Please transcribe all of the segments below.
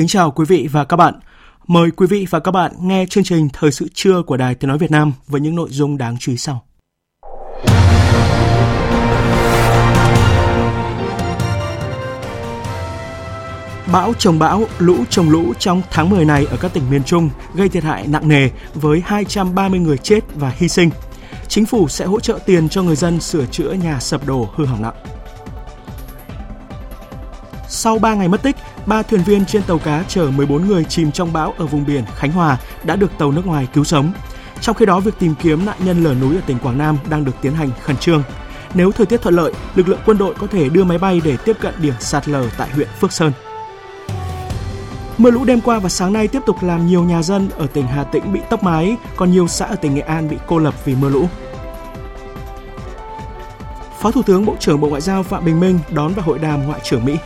Kính chào quý vị và các bạn. Mời quý vị và các bạn nghe chương trình Thời sự trưa của Đài Tiếng Nói Việt Nam với những nội dung đáng chú ý sau. Bão trồng bão, lũ trồng lũ trong tháng 10 này ở các tỉnh miền Trung gây thiệt hại nặng nề với 230 người chết và hy sinh. Chính phủ sẽ hỗ trợ tiền cho người dân sửa chữa nhà sập đổ hư hỏng nặng. Sau 3 ngày mất tích, ba thuyền viên trên tàu cá chở 14 người chìm trong bão ở vùng biển Khánh Hòa đã được tàu nước ngoài cứu sống. Trong khi đó, việc tìm kiếm nạn nhân lở núi ở tỉnh Quảng Nam đang được tiến hành khẩn trương. Nếu thời tiết thuận lợi, lực lượng quân đội có thể đưa máy bay để tiếp cận điểm sạt lở tại huyện Phước Sơn. Mưa lũ đêm qua và sáng nay tiếp tục làm nhiều nhà dân ở tỉnh Hà Tĩnh bị tốc mái, còn nhiều xã ở tỉnh Nghệ An bị cô lập vì mưa lũ. Phó Thủ tướng Bộ trưởng Bộ Ngoại giao Phạm Bình Minh đón và hội đàm Ngoại trưởng Mỹ.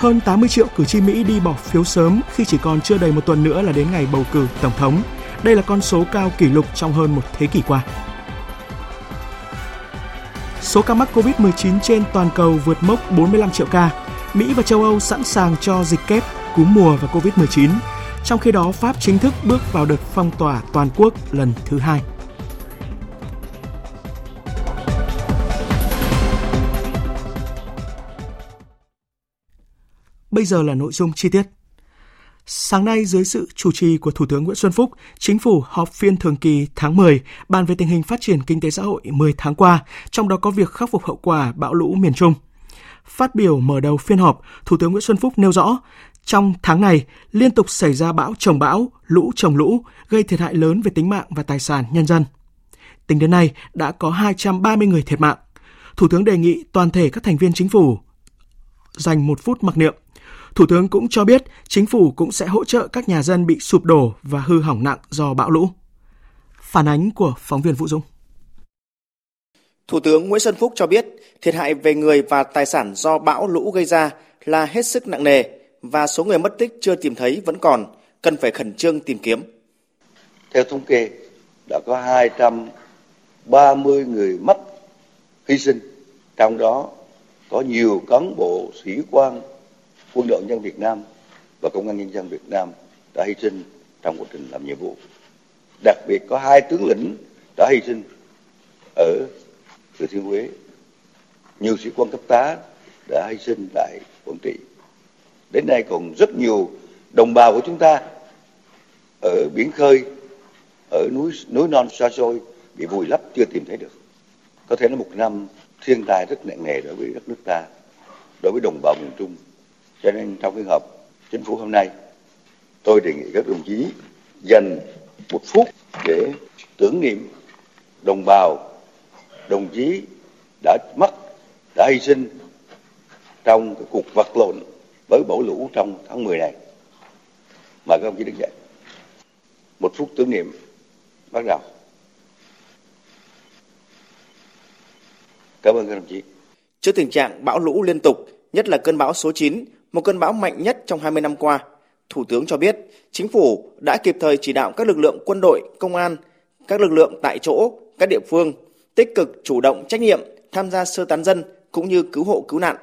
Hơn 80 triệu cử tri Mỹ đi bỏ phiếu sớm khi chỉ còn chưa đầy một tuần nữa là đến ngày bầu cử tổng thống. Đây là con số cao kỷ lục trong hơn một thế kỷ qua. Số ca mắc COVID-19 trên toàn cầu vượt mốc 45 triệu ca. Mỹ và châu Âu sẵn sàng cho dịch kép, cúm mùa và COVID-19. Trong khi đó, Pháp chính thức bước vào đợt phong tỏa toàn quốc lần thứ hai. Bây giờ là nội dung chi tiết. Sáng nay, dưới sự chủ trì của Thủ tướng Nguyễn Xuân Phúc, Chính phủ họp phiên thường kỳ tháng 10 bàn về tình hình phát triển kinh tế xã hội 10 tháng qua, trong đó có việc khắc phục hậu quả bão lũ miền Trung. Phát biểu mở đầu phiên họp, Thủ tướng Nguyễn Xuân Phúc nêu rõ, trong tháng này, liên tục xảy ra bão trồng bão, lũ trồng lũ, gây thiệt hại lớn về tính mạng và tài sản nhân dân. Tính đến nay, đã có 230 người thiệt mạng. Thủ tướng đề nghị toàn thể các thành viên chính phủ dành một phút mặc niệm Thủ tướng cũng cho biết chính phủ cũng sẽ hỗ trợ các nhà dân bị sụp đổ và hư hỏng nặng do bão lũ. Phản ánh của phóng viên Vũ Dũng. Thủ tướng Nguyễn Xuân Phúc cho biết thiệt hại về người và tài sản do bão lũ gây ra là hết sức nặng nề và số người mất tích chưa tìm thấy vẫn còn, cần phải khẩn trương tìm kiếm. Theo thống kê, đã có 230 người mất hy sinh, trong đó có nhiều cán bộ sĩ quan quân đội nhân Việt Nam và công an nhân dân Việt Nam đã hy sinh trong quá trình làm nhiệm vụ. Đặc biệt có hai tướng lĩnh đã hy sinh ở Thừa Thiên Huế. Nhiều sĩ quan cấp tá đã hy sinh tại Quảng Trị. Đến nay còn rất nhiều đồng bào của chúng ta ở biển khơi, ở núi núi non xa xôi bị vùi lấp chưa tìm thấy được. Có thể là một năm thiên tai rất nặng nề đối với đất nước ta, đối với đồng bào miền Trung cho nên trong phiên họp chính phủ hôm nay, tôi đề nghị các đồng chí dành một phút để tưởng niệm đồng bào, đồng chí đã mất, đã hy sinh trong cái cuộc vật lộn với bão lũ trong tháng 10 này. Mời các đồng chí đứng dậy. Một phút tưởng niệm bắt đầu. Cảm ơn các đồng chí. Trước tình trạng bão lũ liên tục, nhất là cơn bão số 9 một cơn bão mạnh nhất trong 20 năm qua. Thủ tướng cho biết, chính phủ đã kịp thời chỉ đạo các lực lượng quân đội, công an, các lực lượng tại chỗ, các địa phương tích cực chủ động trách nhiệm tham gia sơ tán dân cũng như cứu hộ cứu nạn.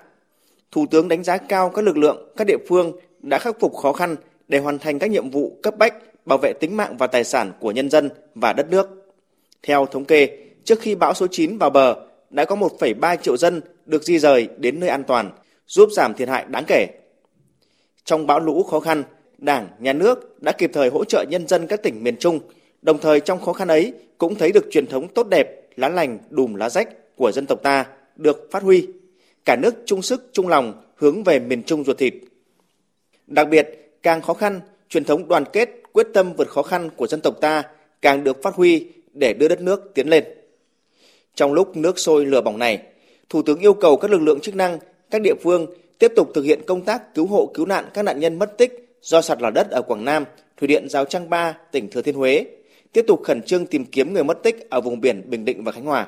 Thủ tướng đánh giá cao các lực lượng, các địa phương đã khắc phục khó khăn để hoàn thành các nhiệm vụ cấp bách bảo vệ tính mạng và tài sản của nhân dân và đất nước. Theo thống kê, trước khi bão số 9 vào bờ, đã có 1,3 triệu dân được di rời đến nơi an toàn, giúp giảm thiệt hại đáng kể. Trong bão lũ khó khăn, Đảng, Nhà nước đã kịp thời hỗ trợ nhân dân các tỉnh miền Trung, đồng thời trong khó khăn ấy cũng thấy được truyền thống tốt đẹp, lá lành, đùm lá rách của dân tộc ta được phát huy. Cả nước chung sức chung lòng hướng về miền Trung ruột thịt. Đặc biệt, càng khó khăn, truyền thống đoàn kết, quyết tâm vượt khó khăn của dân tộc ta càng được phát huy để đưa đất nước tiến lên. Trong lúc nước sôi lửa bỏng này, Thủ tướng yêu cầu các lực lượng chức năng, các địa phương tiếp tục thực hiện công tác cứu hộ cứu nạn các nạn nhân mất tích do sạt lở đất ở Quảng Nam, Thủy điện Giao Trang Ba, tỉnh Thừa Thiên Huế, tiếp tục khẩn trương tìm kiếm người mất tích ở vùng biển Bình Định và Khánh Hòa.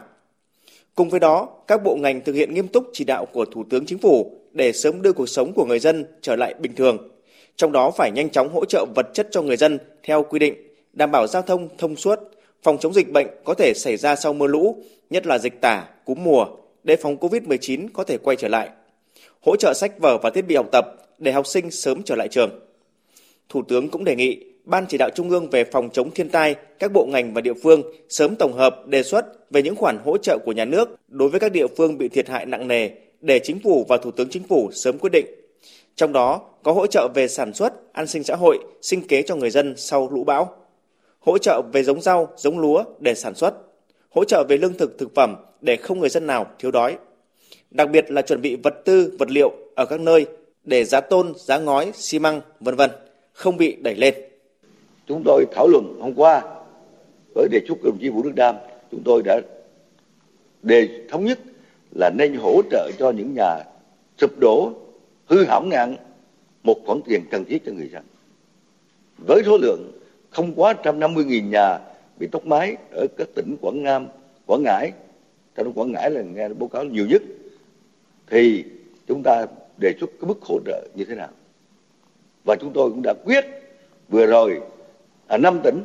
Cùng với đó, các bộ ngành thực hiện nghiêm túc chỉ đạo của Thủ tướng Chính phủ để sớm đưa cuộc sống của người dân trở lại bình thường. Trong đó phải nhanh chóng hỗ trợ vật chất cho người dân theo quy định, đảm bảo giao thông thông suốt, phòng chống dịch bệnh có thể xảy ra sau mưa lũ, nhất là dịch tả, cúm mùa, đề phòng COVID-19 có thể quay trở lại. Hỗ trợ sách vở và thiết bị học tập để học sinh sớm trở lại trường. Thủ tướng cũng đề nghị Ban chỉ đạo Trung ương về phòng chống thiên tai, các bộ ngành và địa phương sớm tổng hợp đề xuất về những khoản hỗ trợ của nhà nước đối với các địa phương bị thiệt hại nặng nề để chính phủ và Thủ tướng Chính phủ sớm quyết định. Trong đó có hỗ trợ về sản xuất, an sinh xã hội, sinh kế cho người dân sau lũ bão, hỗ trợ về giống rau, giống lúa để sản xuất, hỗ trợ về lương thực thực phẩm để không người dân nào thiếu đói. Đặc biệt là chuẩn bị vật tư, vật liệu ở các nơi để giá tôn, giá ngói, xi măng, vân vân không bị đẩy lên. Chúng tôi thảo luận hôm qua với đề xuất của đồng chí Vũ Đức Đam, chúng tôi đã đề thống nhất là nên hỗ trợ cho những nhà sụp đổ, hư hỏng nặng một khoản tiền cần thiết cho người dân. Với số lượng không quá 150.000 nhà bị tốc mái ở các tỉnh Quảng Nam, Quảng Ngãi, trong Quảng Ngãi là nghe báo cáo nhiều nhất, thì chúng ta đề xuất cái mức hỗ trợ như thế nào. Và chúng tôi cũng đã quyết vừa rồi ở à, 5 tỉnh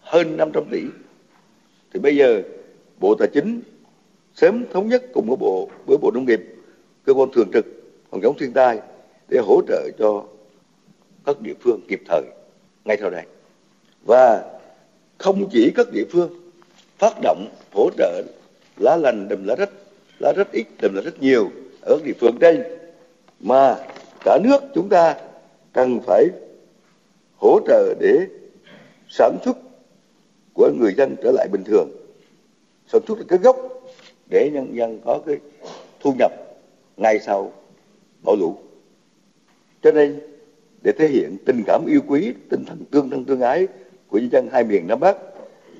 hơn 500 tỷ. Thì bây giờ Bộ Tài chính sớm thống nhất cùng với Bộ với Bộ Nông nghiệp, cơ quan thường trực phòng chống thiên tai để hỗ trợ cho các địa phương kịp thời ngay sau đây. Và không chỉ các địa phương phát động hỗ trợ lá lành đùm lá rách, là rất ít đùm là rất nhiều ở địa phương đây. Mà cả nước chúng ta cần phải hỗ trợ để sản xuất của người dân trở lại bình thường. Sản xuất là cái gốc để nhân dân có cái thu nhập ngay sau bão lũ. Cho nên để thể hiện tình cảm yêu quý, tinh thần tương thân tương ái của nhân dân hai miền nam bắc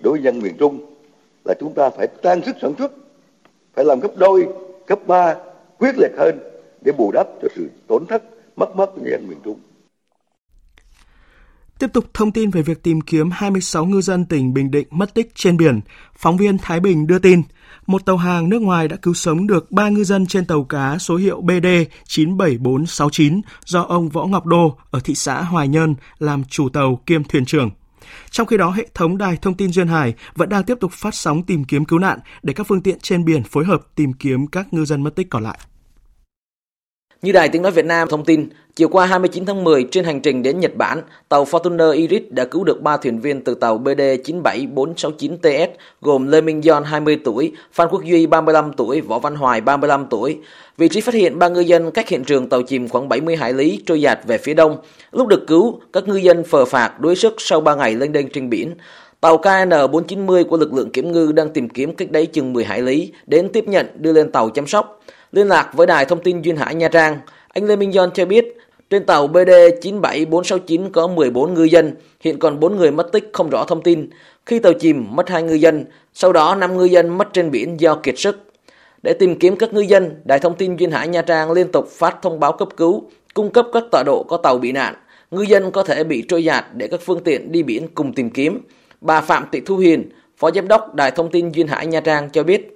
đối với dân miền trung là chúng ta phải tăng sức sản xuất phải làm gấp đôi gấp ba quyết liệt hơn để bù đắp cho sự tổn thất mất mát của nhân dân miền trung Tiếp tục thông tin về việc tìm kiếm 26 ngư dân tỉnh Bình Định mất tích trên biển, phóng viên Thái Bình đưa tin, một tàu hàng nước ngoài đã cứu sống được 3 ngư dân trên tàu cá số hiệu BD 97469 do ông Võ Ngọc Đô ở thị xã Hoài Nhơn làm chủ tàu kiêm thuyền trưởng. Trong khi đó, hệ thống đài thông tin Duyên Hải vẫn đang tiếp tục phát sóng tìm kiếm cứu nạn để các phương tiện trên biển phối hợp tìm kiếm các ngư dân mất tích còn lại. Như Đài Tiếng Nói Việt Nam thông tin, chiều qua 29 tháng 10 trên hành trình đến Nhật Bản, tàu Fortuner Iris đã cứu được 3 thuyền viên từ tàu BD 97469TS gồm Lê Minh Giòn 20 tuổi, Phan Quốc Duy 35 tuổi, Võ Văn Hoài 35 tuổi. Vị trí phát hiện ba ngư dân cách hiện trường tàu chìm khoảng 70 hải lý trôi dạt về phía đông. Lúc được cứu, các ngư dân phờ phạc đuối sức sau 3 ngày lênh đênh trên biển. Tàu KN490 của lực lượng kiểm ngư đang tìm kiếm cách đấy chừng 10 hải lý, đến tiếp nhận đưa lên tàu chăm sóc. Liên lạc với đài thông tin Duyên Hải Nha Trang, anh Lê Minh Doan cho biết trên tàu BD 97469 có 14 ngư dân, hiện còn 4 người mất tích không rõ thông tin. Khi tàu chìm mất 2 ngư dân, sau đó 5 ngư dân mất trên biển do kiệt sức. Để tìm kiếm các ngư dân, Đài thông tin Duyên Hải Nha Trang liên tục phát thông báo cấp cứu, cung cấp các tọa độ có tàu bị nạn. Ngư dân có thể bị trôi giạt để các phương tiện đi biển cùng tìm kiếm. Bà Phạm Thị Thu Hiền, Phó Giám đốc Đài thông tin Duyên Hải Nha Trang cho biết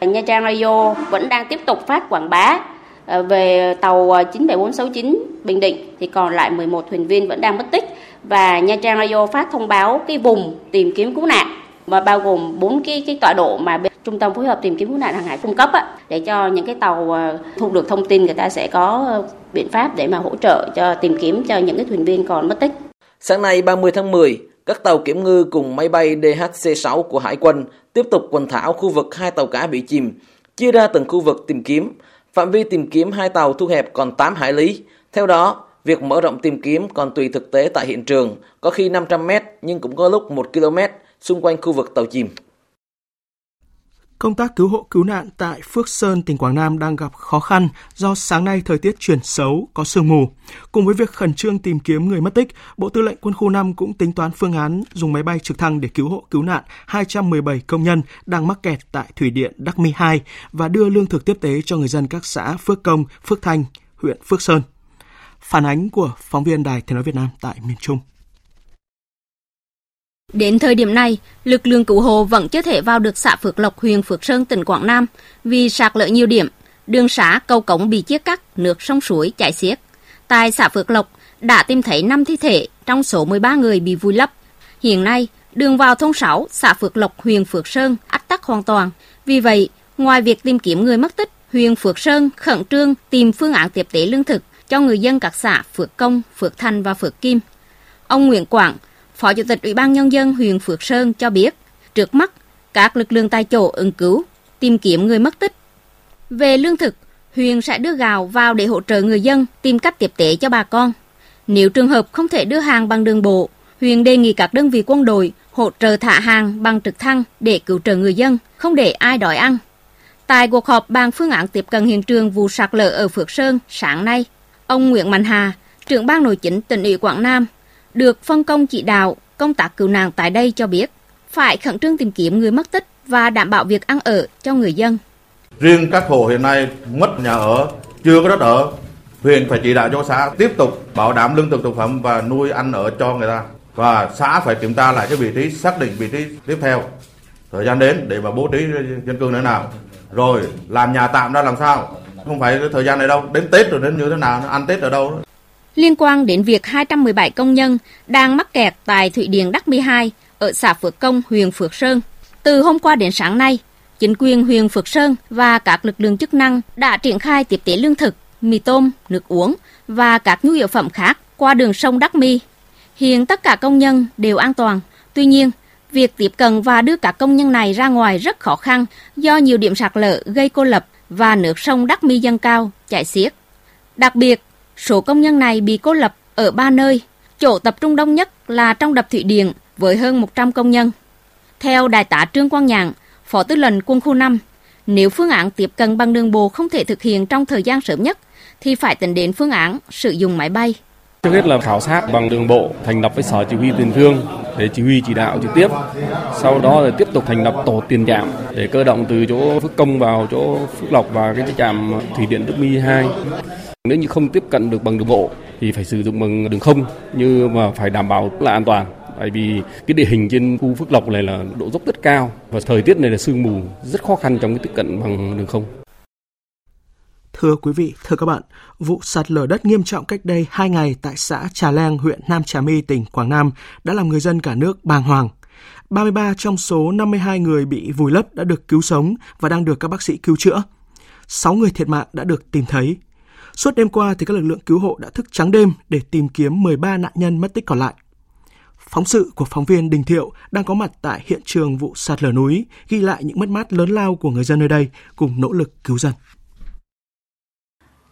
Nha Trang Radio vẫn đang tiếp tục phát quảng bá ờ, về tàu ờ, 97469 Bình Định thì còn lại 11 thuyền viên vẫn đang mất tích và Nha Trang Radio phát thông báo cái vùng tìm kiếm cứu nạn mà bao gồm bốn cái cái tọa độ mà bên trung tâm phối hợp tìm kiếm cứu nạn hàng hải cung cấp á, để cho những cái tàu ờ, thu được thông tin người ta sẽ có biện pháp để mà hỗ trợ cho tìm kiếm cho những cái thuyền viên còn mất tích. Sáng nay 30 tháng 10, các tàu kiểm ngư cùng máy bay DHC-6 của Hải quân tiếp tục quần thảo khu vực hai tàu cá bị chìm, chia ra từng khu vực tìm kiếm. Phạm vi tìm kiếm hai tàu thu hẹp còn 8 hải lý. Theo đó, việc mở rộng tìm kiếm còn tùy thực tế tại hiện trường, có khi 500 mét nhưng cũng có lúc 1 km xung quanh khu vực tàu chìm. Công tác cứu hộ cứu nạn tại Phước Sơn, tỉnh Quảng Nam đang gặp khó khăn do sáng nay thời tiết chuyển xấu, có sương mù. Cùng với việc khẩn trương tìm kiếm người mất tích, Bộ Tư lệnh Quân khu 5 cũng tính toán phương án dùng máy bay trực thăng để cứu hộ cứu nạn 217 công nhân đang mắc kẹt tại thủy điện Đắc Mi 2 và đưa lương thực tiếp tế cho người dân các xã Phước Công, Phước Thanh, huyện Phước Sơn. Phản ánh của phóng viên Đài Tiếng nói Việt Nam tại miền Trung. Đến thời điểm này, lực lượng cứu hộ vẫn chưa thể vào được xã Phước Lộc, huyện Phước Sơn, tỉnh Quảng Nam vì sạt lở nhiều điểm, đường xá, cầu cống bị chia cắt, nước sông suối chảy xiết. Tại xã Phước Lộc đã tìm thấy 5 thi thể trong số 13 người bị vùi lấp. Hiện nay, đường vào thôn 6, xã Phước Lộc, huyện Phước Sơn ách tắc hoàn toàn. Vì vậy, ngoài việc tìm kiếm người mất tích, huyện Phước Sơn khẩn trương tìm phương án tiếp tế lương thực cho người dân các xã Phước Công, Phước Thành và Phước Kim. Ông Nguyễn Quảng, Phó Chủ tịch Ủy ban Nhân dân huyện Phước Sơn cho biết, trước mắt, các lực lượng tại chỗ ứng cứu, tìm kiếm người mất tích. Về lương thực, huyện sẽ đưa gạo vào để hỗ trợ người dân tìm cách tiếp tế cho bà con. Nếu trường hợp không thể đưa hàng bằng đường bộ, huyện đề nghị các đơn vị quân đội hỗ trợ thả hàng bằng trực thăng để cứu trợ người dân, không để ai đói ăn. Tại cuộc họp bàn phương án tiếp cận hiện trường vụ sạt lở ở Phước Sơn sáng nay, ông Nguyễn Mạnh Hà, trưởng ban nội chính tỉnh ủy Quảng Nam, được phân công chỉ đạo công tác cứu nạn tại đây cho biết phải khẩn trương tìm kiếm người mất tích và đảm bảo việc ăn ở cho người dân. Riêng các hộ hiện nay mất nhà ở, chưa có đất ở, huyện phải chỉ đạo cho xã tiếp tục bảo đảm lương thực thực phẩm và nuôi ăn ở cho người ta. Và xã phải kiểm tra lại cái vị trí, xác định vị trí tiếp theo. Thời gian đến để mà bố trí dân cư nữa nào. Rồi làm nhà tạm ra làm sao? Không phải thời gian này đâu, đến Tết rồi đến như thế nào, ăn Tết ở đâu liên quan đến việc 217 công nhân đang mắc kẹt tại Thủy Điện Đắc Mi 2 ở xã Phước Công, huyện Phước Sơn. Từ hôm qua đến sáng nay, chính quyền huyện Phước Sơn và các lực lượng chức năng đã triển khai tiếp tế lương thực, mì tôm, nước uống và các nhu yếu phẩm khác qua đường sông Đắc Mi. Hiện tất cả công nhân đều an toàn. Tuy nhiên, việc tiếp cận và đưa các công nhân này ra ngoài rất khó khăn do nhiều điểm sạt lở gây cô lập và nước sông Đắc Mi dâng cao, chảy xiết. Đặc biệt, Số công nhân này bị cô lập ở ba nơi, chỗ tập trung đông nhất là trong đập thủy điện với hơn 100 công nhân. Theo Đại tá Trương Quang Nhạn, Phó Tư lệnh Quân khu 5, nếu phương án tiếp cận bằng đường bộ không thể thực hiện trong thời gian sớm nhất, thì phải tính đến phương án sử dụng máy bay. Trước hết là khảo sát bằng đường bộ, thành lập với sở chỉ huy tiền phương để chỉ huy chỉ đạo trực tiếp. Sau đó là tiếp tục thành lập tổ tiền trạm để cơ động từ chỗ Phước Công vào chỗ Phước Lộc và cái trạm thủy điện Đức Mi 2. Nếu như không tiếp cận được bằng đường bộ thì phải sử dụng bằng đường không như mà phải đảm bảo là an toàn tại vì cái địa hình trên khu Phước Lộc này là độ dốc rất cao và thời tiết này là sương mù rất khó khăn trong cái tiếp cận bằng đường không. Thưa quý vị, thưa các bạn, vụ sạt lở đất nghiêm trọng cách đây 2 ngày tại xã Trà Leng, huyện Nam Trà My, tỉnh Quảng Nam đã làm người dân cả nước bàng hoàng. 33 trong số 52 người bị vùi lấp đã được cứu sống và đang được các bác sĩ cứu chữa. 6 người thiệt mạng đã được tìm thấy. Suốt đêm qua thì các lực lượng cứu hộ đã thức trắng đêm để tìm kiếm 13 nạn nhân mất tích còn lại. Phóng sự của phóng viên Đình Thiệu đang có mặt tại hiện trường vụ sạt lở núi, ghi lại những mất mát lớn lao của người dân nơi đây cùng nỗ lực cứu dân.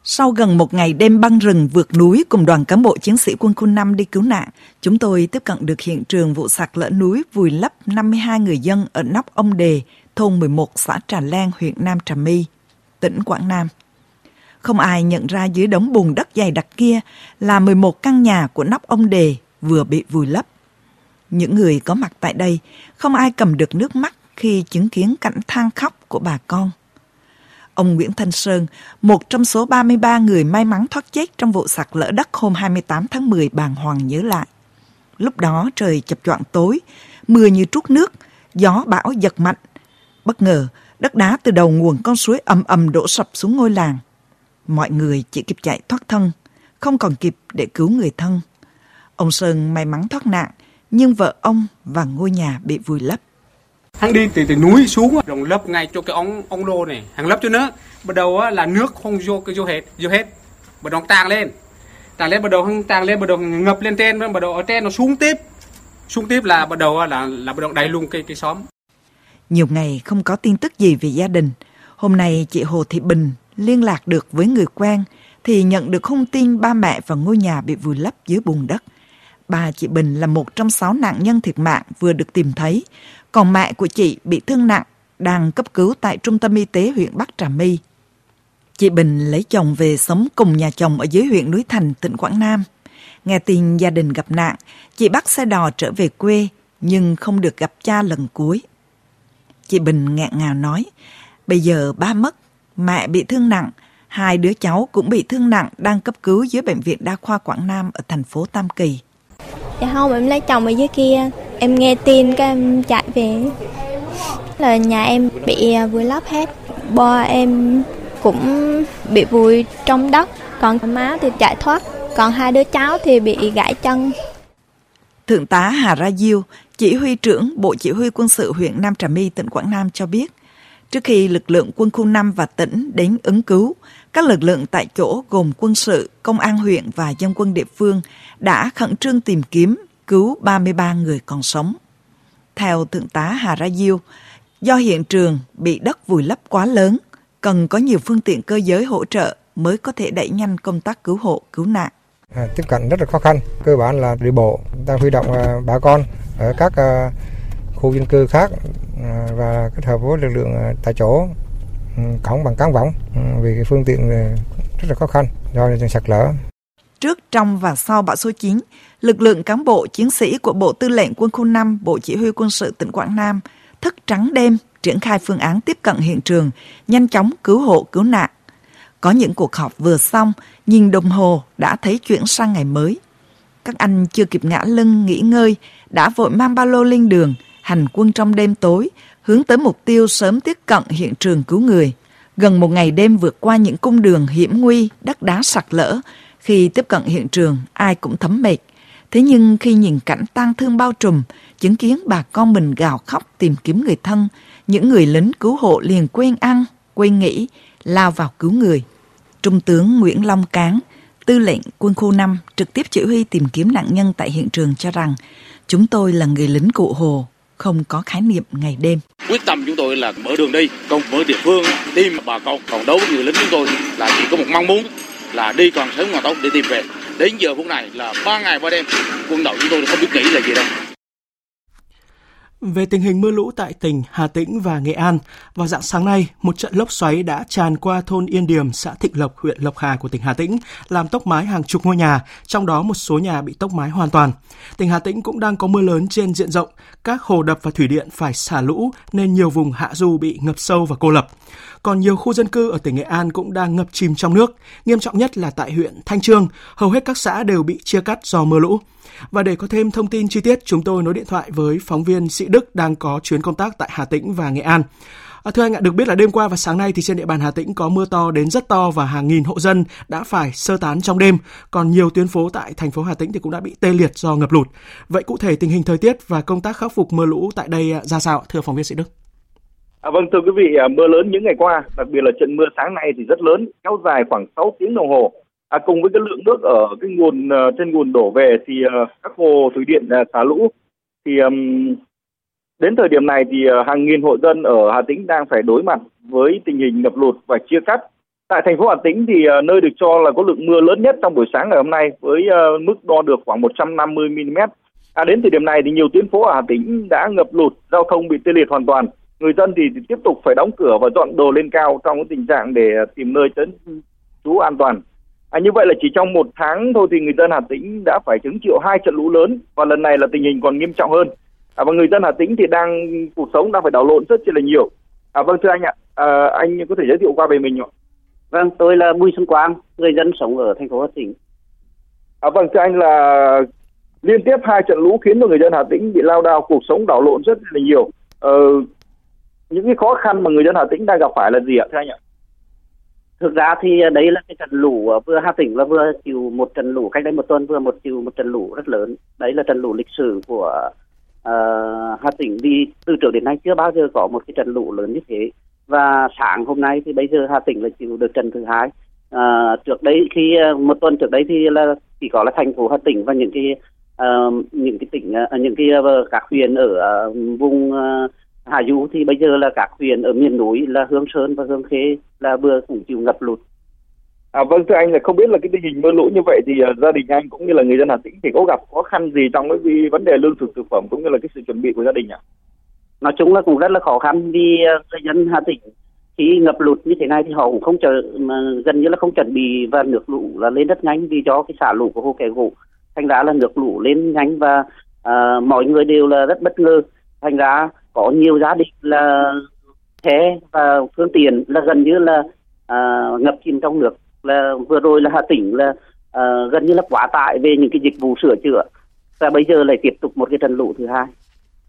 Sau gần một ngày đêm băng rừng vượt núi cùng đoàn cán bộ chiến sĩ quân khu 5 đi cứu nạn, chúng tôi tiếp cận được hiện trường vụ sạt lở núi vùi lấp 52 người dân ở nóc ông Đề, thôn 11 xã Trà Lan, huyện Nam Trà My, tỉnh Quảng Nam. Không ai nhận ra dưới đống bùn đất dày đặc kia là 11 căn nhà của nóc ông đề vừa bị vùi lấp. Những người có mặt tại đây không ai cầm được nước mắt khi chứng kiến cảnh than khóc của bà con. Ông Nguyễn Thanh Sơn, một trong số 33 người may mắn thoát chết trong vụ sạt lở đất hôm 28 tháng 10 bàng hoàng nhớ lại. Lúc đó trời chập choạng tối, mưa như trút nước, gió bão giật mạnh. Bất ngờ, đất đá từ đầu nguồn con suối ầm ầm đổ sập xuống ngôi làng. Mọi người chỉ kịp chạy thoát thân, không còn kịp để cứu người thân. Ông Sơn may mắn thoát nạn, nhưng vợ ông và ngôi nhà bị vùi lấp. Hắn đi từ từ núi xuống, rồi lấp ngay cho cái ống ống lô này, hắn lấp cho nó. Bắt đầu là nước không vô cái vô hết, vô hết. Bắt đầu tàng lên, tàng lên bắt đầu hắn tàng lên bắt đầu ngập lên trên, bắt đầu ở trên nó xuống tiếp, xuống tiếp là bắt đầu là là bắt đầu đầy luôn cái cái xóm. Nhiều ngày không có tin tức gì về gia đình. Hôm nay chị Hồ Thị Bình liên lạc được với người quen thì nhận được thông tin ba mẹ và ngôi nhà bị vùi lấp dưới bùn đất. Bà chị Bình là một trong sáu nạn nhân thiệt mạng vừa được tìm thấy, còn mẹ của chị bị thương nặng đang cấp cứu tại trung tâm y tế huyện Bắc Trà My. Chị Bình lấy chồng về sống cùng nhà chồng ở dưới huyện núi Thành, tỉnh Quảng Nam. Nghe tin gia đình gặp nạn, chị bắt xe đò trở về quê nhưng không được gặp cha lần cuối. Chị Bình nghẹn ngào nói, bây giờ ba mất, mẹ bị thương nặng, hai đứa cháu cũng bị thương nặng đang cấp cứu dưới Bệnh viện Đa khoa Quảng Nam ở thành phố Tam Kỳ. Dạ không, em lấy chồng ở dưới kia, em nghe tin cái em chạy về. Là nhà em bị à, vùi lấp hết, bo em cũng bị vùi trong đất, còn má thì chạy thoát, còn hai đứa cháu thì bị gãy chân. Thượng tá Hà Ra Diêu, chỉ huy trưởng Bộ Chỉ huy quân sự huyện Nam Trà My, tỉnh Quảng Nam cho biết, trước khi lực lượng quân khu 5 và tỉnh đến ứng cứu, các lực lượng tại chỗ gồm quân sự, công an huyện và dân quân địa phương đã khẩn trương tìm kiếm, cứu 33 người còn sống. Theo Thượng tá Hà Ra Diêu, do hiện trường bị đất vùi lấp quá lớn, cần có nhiều phương tiện cơ giới hỗ trợ mới có thể đẩy nhanh công tác cứu hộ, cứu nạn. À, tiếp cận rất là khó khăn, cơ bản là đi bộ, đang huy động à, bà con ở các à, khu dân cư khác à, và kết hợp với lực lượng à, tại chỗ Ừ, cổng bằng cán võng ừ, vì cái phương tiện ờ, rất là khó khăn do sạt lở. Trước, trong và sau bão số 9, lực lượng cán bộ chiến sĩ của Bộ Tư lệnh Quân khu 5, Bộ Chỉ huy quân sự tỉnh Quảng Nam thức trắng đêm triển khai phương án tiếp cận hiện trường, nhanh chóng cứu hộ cứu nạn. Có những cuộc họp vừa xong, nhìn đồng hồ đã thấy chuyển sang ngày mới. Các anh chưa kịp ngã lưng nghỉ ngơi, đã vội mang ba lô lên đường, hành quân trong đêm tối, hướng tới mục tiêu sớm tiếp cận hiện trường cứu người. Gần một ngày đêm vượt qua những cung đường hiểm nguy, đất đá sạt lở, khi tiếp cận hiện trường ai cũng thấm mệt. Thế nhưng khi nhìn cảnh tang thương bao trùm, chứng kiến bà con mình gào khóc tìm kiếm người thân, những người lính cứu hộ liền quên ăn, quên nghỉ, lao vào cứu người. Trung tướng Nguyễn Long Cán, tư lệnh quân khu 5 trực tiếp chỉ huy tìm kiếm nạn nhân tại hiện trường cho rằng chúng tôi là người lính cụ Hồ, không có khái niệm ngày đêm. Quyết tâm chúng tôi là mở đường đi, công mở địa phương tìm bà con. Còn đối với người lính chúng tôi là chỉ có một mong muốn là đi còn sớm còn tốt để tìm về. Đến giờ phút này là ba ngày ba đêm, quân đội chúng tôi không biết nghĩ là gì đâu. Về tình hình mưa lũ tại tỉnh Hà Tĩnh và Nghệ An, vào dạng sáng nay, một trận lốc xoáy đã tràn qua thôn Yên Điềm, xã Thịnh Lộc, huyện Lộc Hà của tỉnh Hà Tĩnh, làm tốc mái hàng chục ngôi nhà, trong đó một số nhà bị tốc mái hoàn toàn. Tỉnh Hà Tĩnh cũng đang có mưa lớn trên diện rộng, các hồ đập và thủy điện phải xả lũ nên nhiều vùng hạ du bị ngập sâu và cô lập. Còn nhiều khu dân cư ở tỉnh Nghệ An cũng đang ngập chìm trong nước, nghiêm trọng nhất là tại huyện Thanh Trương, hầu hết các xã đều bị chia cắt do mưa lũ. Và để có thêm thông tin chi tiết, chúng tôi nối điện thoại với phóng viên Sĩ Đức đang có chuyến công tác tại Hà Tĩnh và Nghệ An. À, thưa anh ạ, được biết là đêm qua và sáng nay thì trên địa bàn Hà Tĩnh có mưa to đến rất to và hàng nghìn hộ dân đã phải sơ tán trong đêm. Còn nhiều tuyến phố tại thành phố Hà Tĩnh thì cũng đã bị tê liệt do ngập lụt. Vậy cụ thể tình hình thời tiết và công tác khắc phục mưa lũ tại đây à, ra sao, thưa phóng viên Sĩ Đức? À, vâng thưa quý vị, à, mưa lớn những ngày qua, đặc biệt là trận mưa sáng nay thì rất lớn, kéo dài khoảng 6 tiếng đồng hồ À, cùng với cái lượng nước ở cái nguồn à, trên nguồn đổ về thì uh, các hồ thủy điện uh, xả lũ thì um, đến thời điểm này thì uh, hàng nghìn hộ dân ở Hà Tĩnh đang phải đối mặt với tình hình ngập lụt và chia cắt. Tại thành phố Hà Tĩnh thì uh, nơi được cho là có lượng mưa lớn nhất trong buổi sáng ngày hôm nay với uh, mức đo được khoảng 150 mm. À, đến thời điểm này thì nhiều tuyến phố ở Hà Tĩnh đã ngập lụt, giao thông bị tê liệt hoàn toàn. Người dân thì, tiếp tục phải đóng cửa và dọn đồ lên cao trong cái tình trạng để tìm nơi trấn trú an toàn. À, như vậy là chỉ trong một tháng thôi thì người dân Hà Tĩnh đã phải hứng chịu hai trận lũ lớn và lần này là tình hình còn nghiêm trọng hơn. À, và người dân Hà Tĩnh thì đang cuộc sống đang phải đảo lộn rất là nhiều. À, vâng thưa anh ạ, à, anh có thể giới thiệu qua về mình ạ? Vâng, tôi là Bùi Xuân Quang, người dân sống ở thành phố Hà Tĩnh. À, vâng thưa anh là liên tiếp hai trận lũ khiến cho người dân Hà Tĩnh bị lao đao cuộc sống đảo lộn rất là nhiều. Ờ, những cái khó khăn mà người dân Hà Tĩnh đang gặp phải là gì ạ thưa anh ạ? thực ra thì đấy là cái trận lũ ờ, vừa Hà Tĩnh là vừa chịu một trận lũ cách đây một tuần vừa một chịu một trận lũ rất lớn. Đấy là trận lũ lịch sử của uh, Hà Tĩnh đi từ trước đến nay chưa bao giờ có một cái trận lũ lớn như thế. Và sáng hôm nay thì bây giờ Hà Tĩnh là chịu được trận thứ hai. Uh, trước đấy khi uh, một tuần trước đấy thì là chỉ có là thành phố Hà Tĩnh và những cái uh, những cái tỉnh uh, những cái uh, các huyện ở uh, vùng uh, Hà Du thì bây giờ là các huyện ở miền núi là Hương Sơn và Hương Khê là vừa cũng chịu ngập lụt. À, vâng thưa anh là không biết là cái tình hình mưa lũ như vậy thì uh, gia đình anh cũng như là người dân Hà Tĩnh thì có gặp khó khăn gì trong cái vấn đề lương thực thực phẩm cũng như là cái sự chuẩn bị của gia đình ạ? nói chung là cũng rất là khó khăn vì người dân Hà Tĩnh khi ngập lụt như thế này thì họ cũng không chờ mà gần như là không chuẩn bị và nước lũ là lên rất nhanh vì do cái xả lũ của hồ kẻ gỗ thành ra là nước lũ lên nhanh và à, mọi người đều là rất bất ngờ thành ra có nhiều gia đình là xe và phương tiện là gần như là à, ngập chìm trong nước là vừa rồi là Hà Tĩnh là à, gần như là quá tải về những cái dịch vụ sửa chữa và bây giờ lại tiếp tục một cái trận lũ thứ hai.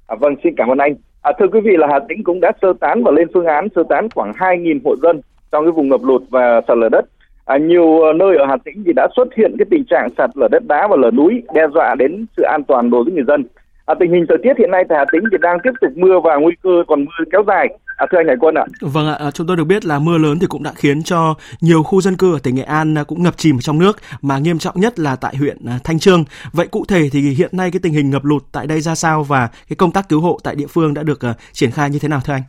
À, vâng, xin cảm ơn anh. À, thưa quý vị là Hà Tĩnh cũng đã sơ tán và lên phương án sơ tán khoảng 2.000 hộ dân trong cái vùng ngập lụt và sạt lở đất. À, nhiều ờ, nơi ở Hà Tĩnh thì đã xuất hiện cái tình trạng sạt lở đất đá và lở núi đe dọa đến sự an toàn đối với người dân. À, tình hình thời tiết hiện nay tại Hà Tĩnh thì đang tiếp tục mưa và nguy cơ còn mưa kéo dài. À, thưa anh Hải Quân ạ. Vâng ạ, chúng tôi được biết là mưa lớn thì cũng đã khiến cho nhiều khu dân cư ở tỉnh Nghệ An cũng ngập chìm trong nước mà nghiêm trọng nhất là tại huyện à, Thanh Trương. Vậy cụ thể thì hiện nay cái tình hình ngập lụt tại đây ra sao và cái công tác cứu hộ tại địa phương đã được triển khai như thế nào thưa anh?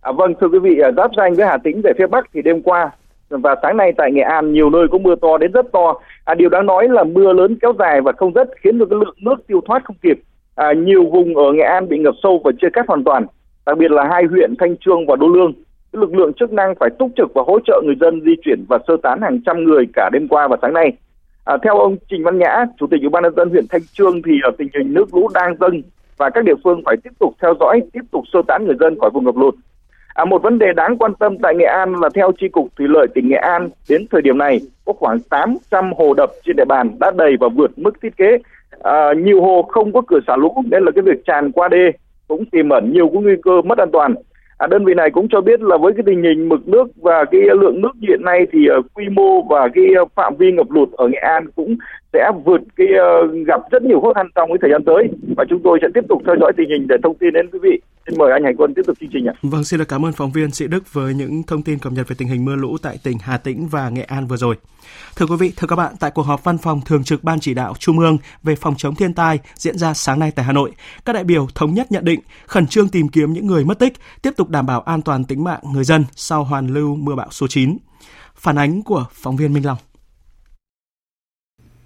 À, vâng thưa quý vị, à, giáp danh với Hà Tĩnh về phía Bắc thì đêm qua và sáng nay tại Nghệ An nhiều nơi có mưa to đến rất to. À, điều đáng nói là mưa lớn kéo dài và không dứt khiến cho cái lượng nước tiêu thoát không kịp. À, nhiều vùng ở Nghệ An bị ngập sâu và chia cắt hoàn toàn đặc biệt là hai huyện Thanh Trương và Đô Lương. Lực lượng chức năng phải túc trực và hỗ trợ người dân di chuyển và sơ tán hàng trăm người cả đêm qua và sáng nay. À, theo ông Trình Văn Nhã, Chủ tịch Ủy ban nhân dân huyện Thanh Trương thì à, tình hình nước lũ đang dâng và các địa phương phải tiếp tục theo dõi, tiếp tục sơ tán người dân khỏi vùng ngập lụt. À, một vấn đề đáng quan tâm tại Nghệ An là theo Tri Cục Thủy lợi tỉnh Nghệ An, đến thời điểm này có khoảng 800 hồ đập trên địa bàn đã đầy và vượt mức thiết kế. À, nhiều hồ không có cửa xả lũ nên là cái việc tràn qua đê cũng tiềm ẩn nhiều cái nguy cơ mất an toàn. À, đơn vị này cũng cho biết là với cái tình hình mực nước và cái lượng nước hiện nay thì uh, quy mô và cái uh, phạm vi ngập lụt ở Nghệ An cũng sẽ vượt cái uh, gặp rất nhiều khó khăn trong cái thời gian tới và chúng tôi sẽ tiếp tục theo dõi tình hình để thông tin đến quý vị. Xin mời anh Hải Quân tiếp tục chương trình ạ. Vâng, xin được cảm ơn phóng viên Sĩ Đức với những thông tin cập nhật về tình hình mưa lũ tại tỉnh Hà Tĩnh và Nghệ An vừa rồi. Thưa quý vị, thưa các bạn, tại cuộc họp văn phòng thường trực Ban chỉ đạo Trung ương về phòng chống thiên tai diễn ra sáng nay tại Hà Nội, các đại biểu thống nhất nhận định khẩn trương tìm kiếm những người mất tích, tiếp tục đảm bảo an toàn tính mạng người dân sau hoàn lưu mưa bão số 9. Phản ánh của phóng viên Minh Long.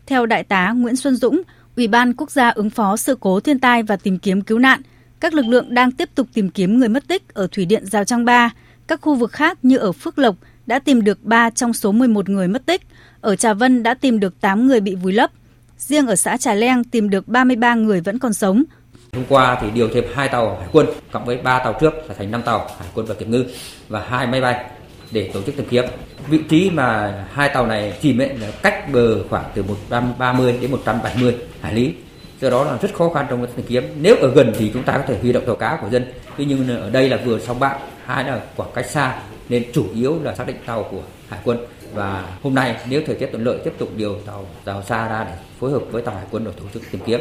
Theo Đại tá Nguyễn Xuân Dũng, Ủy ban Quốc gia ứng phó sự cố thiên tai và tìm kiếm cứu nạn, các lực lượng đang tiếp tục tìm kiếm người mất tích ở thủy điện Giao Trang 3. Các khu vực khác như ở Phước Lộc đã tìm được 3 trong số 11 người mất tích, ở Trà Vân đã tìm được 8 người bị vùi lấp. Riêng ở xã Trà Leng tìm được 33 người vẫn còn sống. Hôm qua thì điều thêm hai tàu hải quân cộng với 3 tàu trước là thành 5 tàu hải quân và kiểm ngư và hai máy bay để tổ chức tìm kiếm. Vị trí mà hai tàu này chìm ấy là cách bờ khoảng từ 130 đến 170 hải lý. Do đó là rất khó khăn trong tìm kiếm. Nếu ở gần thì chúng ta có thể huy động tàu cá của dân. Tuy nhiên ở đây là vừa sóng bạn, hai là khoảng cách xa nên chủ yếu là xác định tàu của hải quân và hôm nay nếu thời tiết thuận lợi tiếp tục điều tàu tàu xa ra để phối hợp với tàu hải quân để tổ chức tìm kiếm.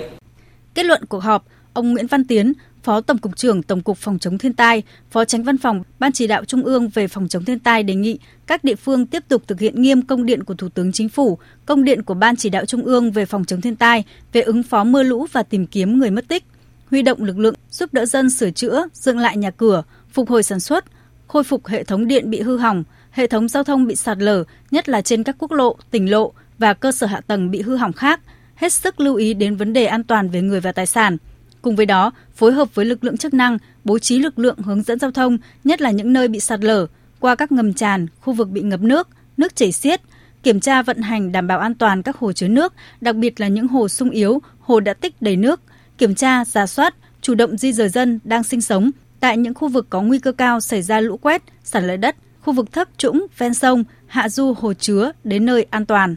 Kết luận cuộc họp, ông Nguyễn Văn Tiến, Phó Tổng cục trưởng Tổng cục Phòng chống thiên tai, Phó Tránh Văn phòng Ban chỉ đạo Trung ương về phòng chống thiên tai đề nghị các địa phương tiếp tục thực hiện nghiêm công điện của Thủ tướng Chính phủ, công điện của Ban chỉ đạo Trung ương về phòng chống thiên tai về ứng phó mưa lũ và tìm kiếm người mất tích, huy động lực lượng giúp đỡ dân sửa chữa, dựng lại nhà cửa, phục hồi sản xuất, khôi phục hệ thống điện bị hư hỏng, hệ thống giao thông bị sạt lở, nhất là trên các quốc lộ, tỉnh lộ và cơ sở hạ tầng bị hư hỏng khác, hết sức lưu ý đến vấn đề an toàn về người và tài sản. Cùng với đó, phối hợp với lực lượng chức năng, bố trí lực lượng hướng dẫn giao thông, nhất là những nơi bị sạt lở, qua các ngầm tràn, khu vực bị ngập nước, nước chảy xiết, kiểm tra vận hành đảm bảo an toàn các hồ chứa nước, đặc biệt là những hồ sung yếu, hồ đã tích đầy nước, kiểm tra, giả soát, chủ động di rời dân đang sinh sống tại những khu vực có nguy cơ cao xảy ra lũ quét, sạt lở đất, khu vực thấp trũng ven sông, hạ du hồ chứa đến nơi an toàn.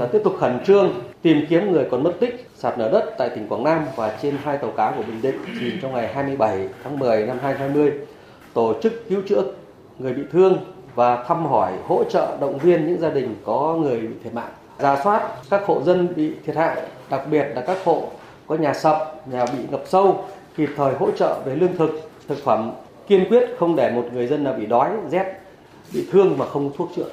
Là tiếp tục khẩn trương tìm kiếm người còn mất tích sạt lở đất tại tỉnh Quảng Nam và trên hai tàu cá của Bình Định chìm trong ngày 27 tháng 10 năm 2020, tổ chức cứu chữa người bị thương và thăm hỏi hỗ trợ động viên những gia đình có người bị thiệt mạng. Giả soát các hộ dân bị thiệt hại đặc biệt là các hộ có nhà sập nhà bị ngập sâu kịp thời hỗ trợ về lương thực thực phẩm kiên quyết không để một người dân nào bị đói rét bị thương mà không thuốc chữa.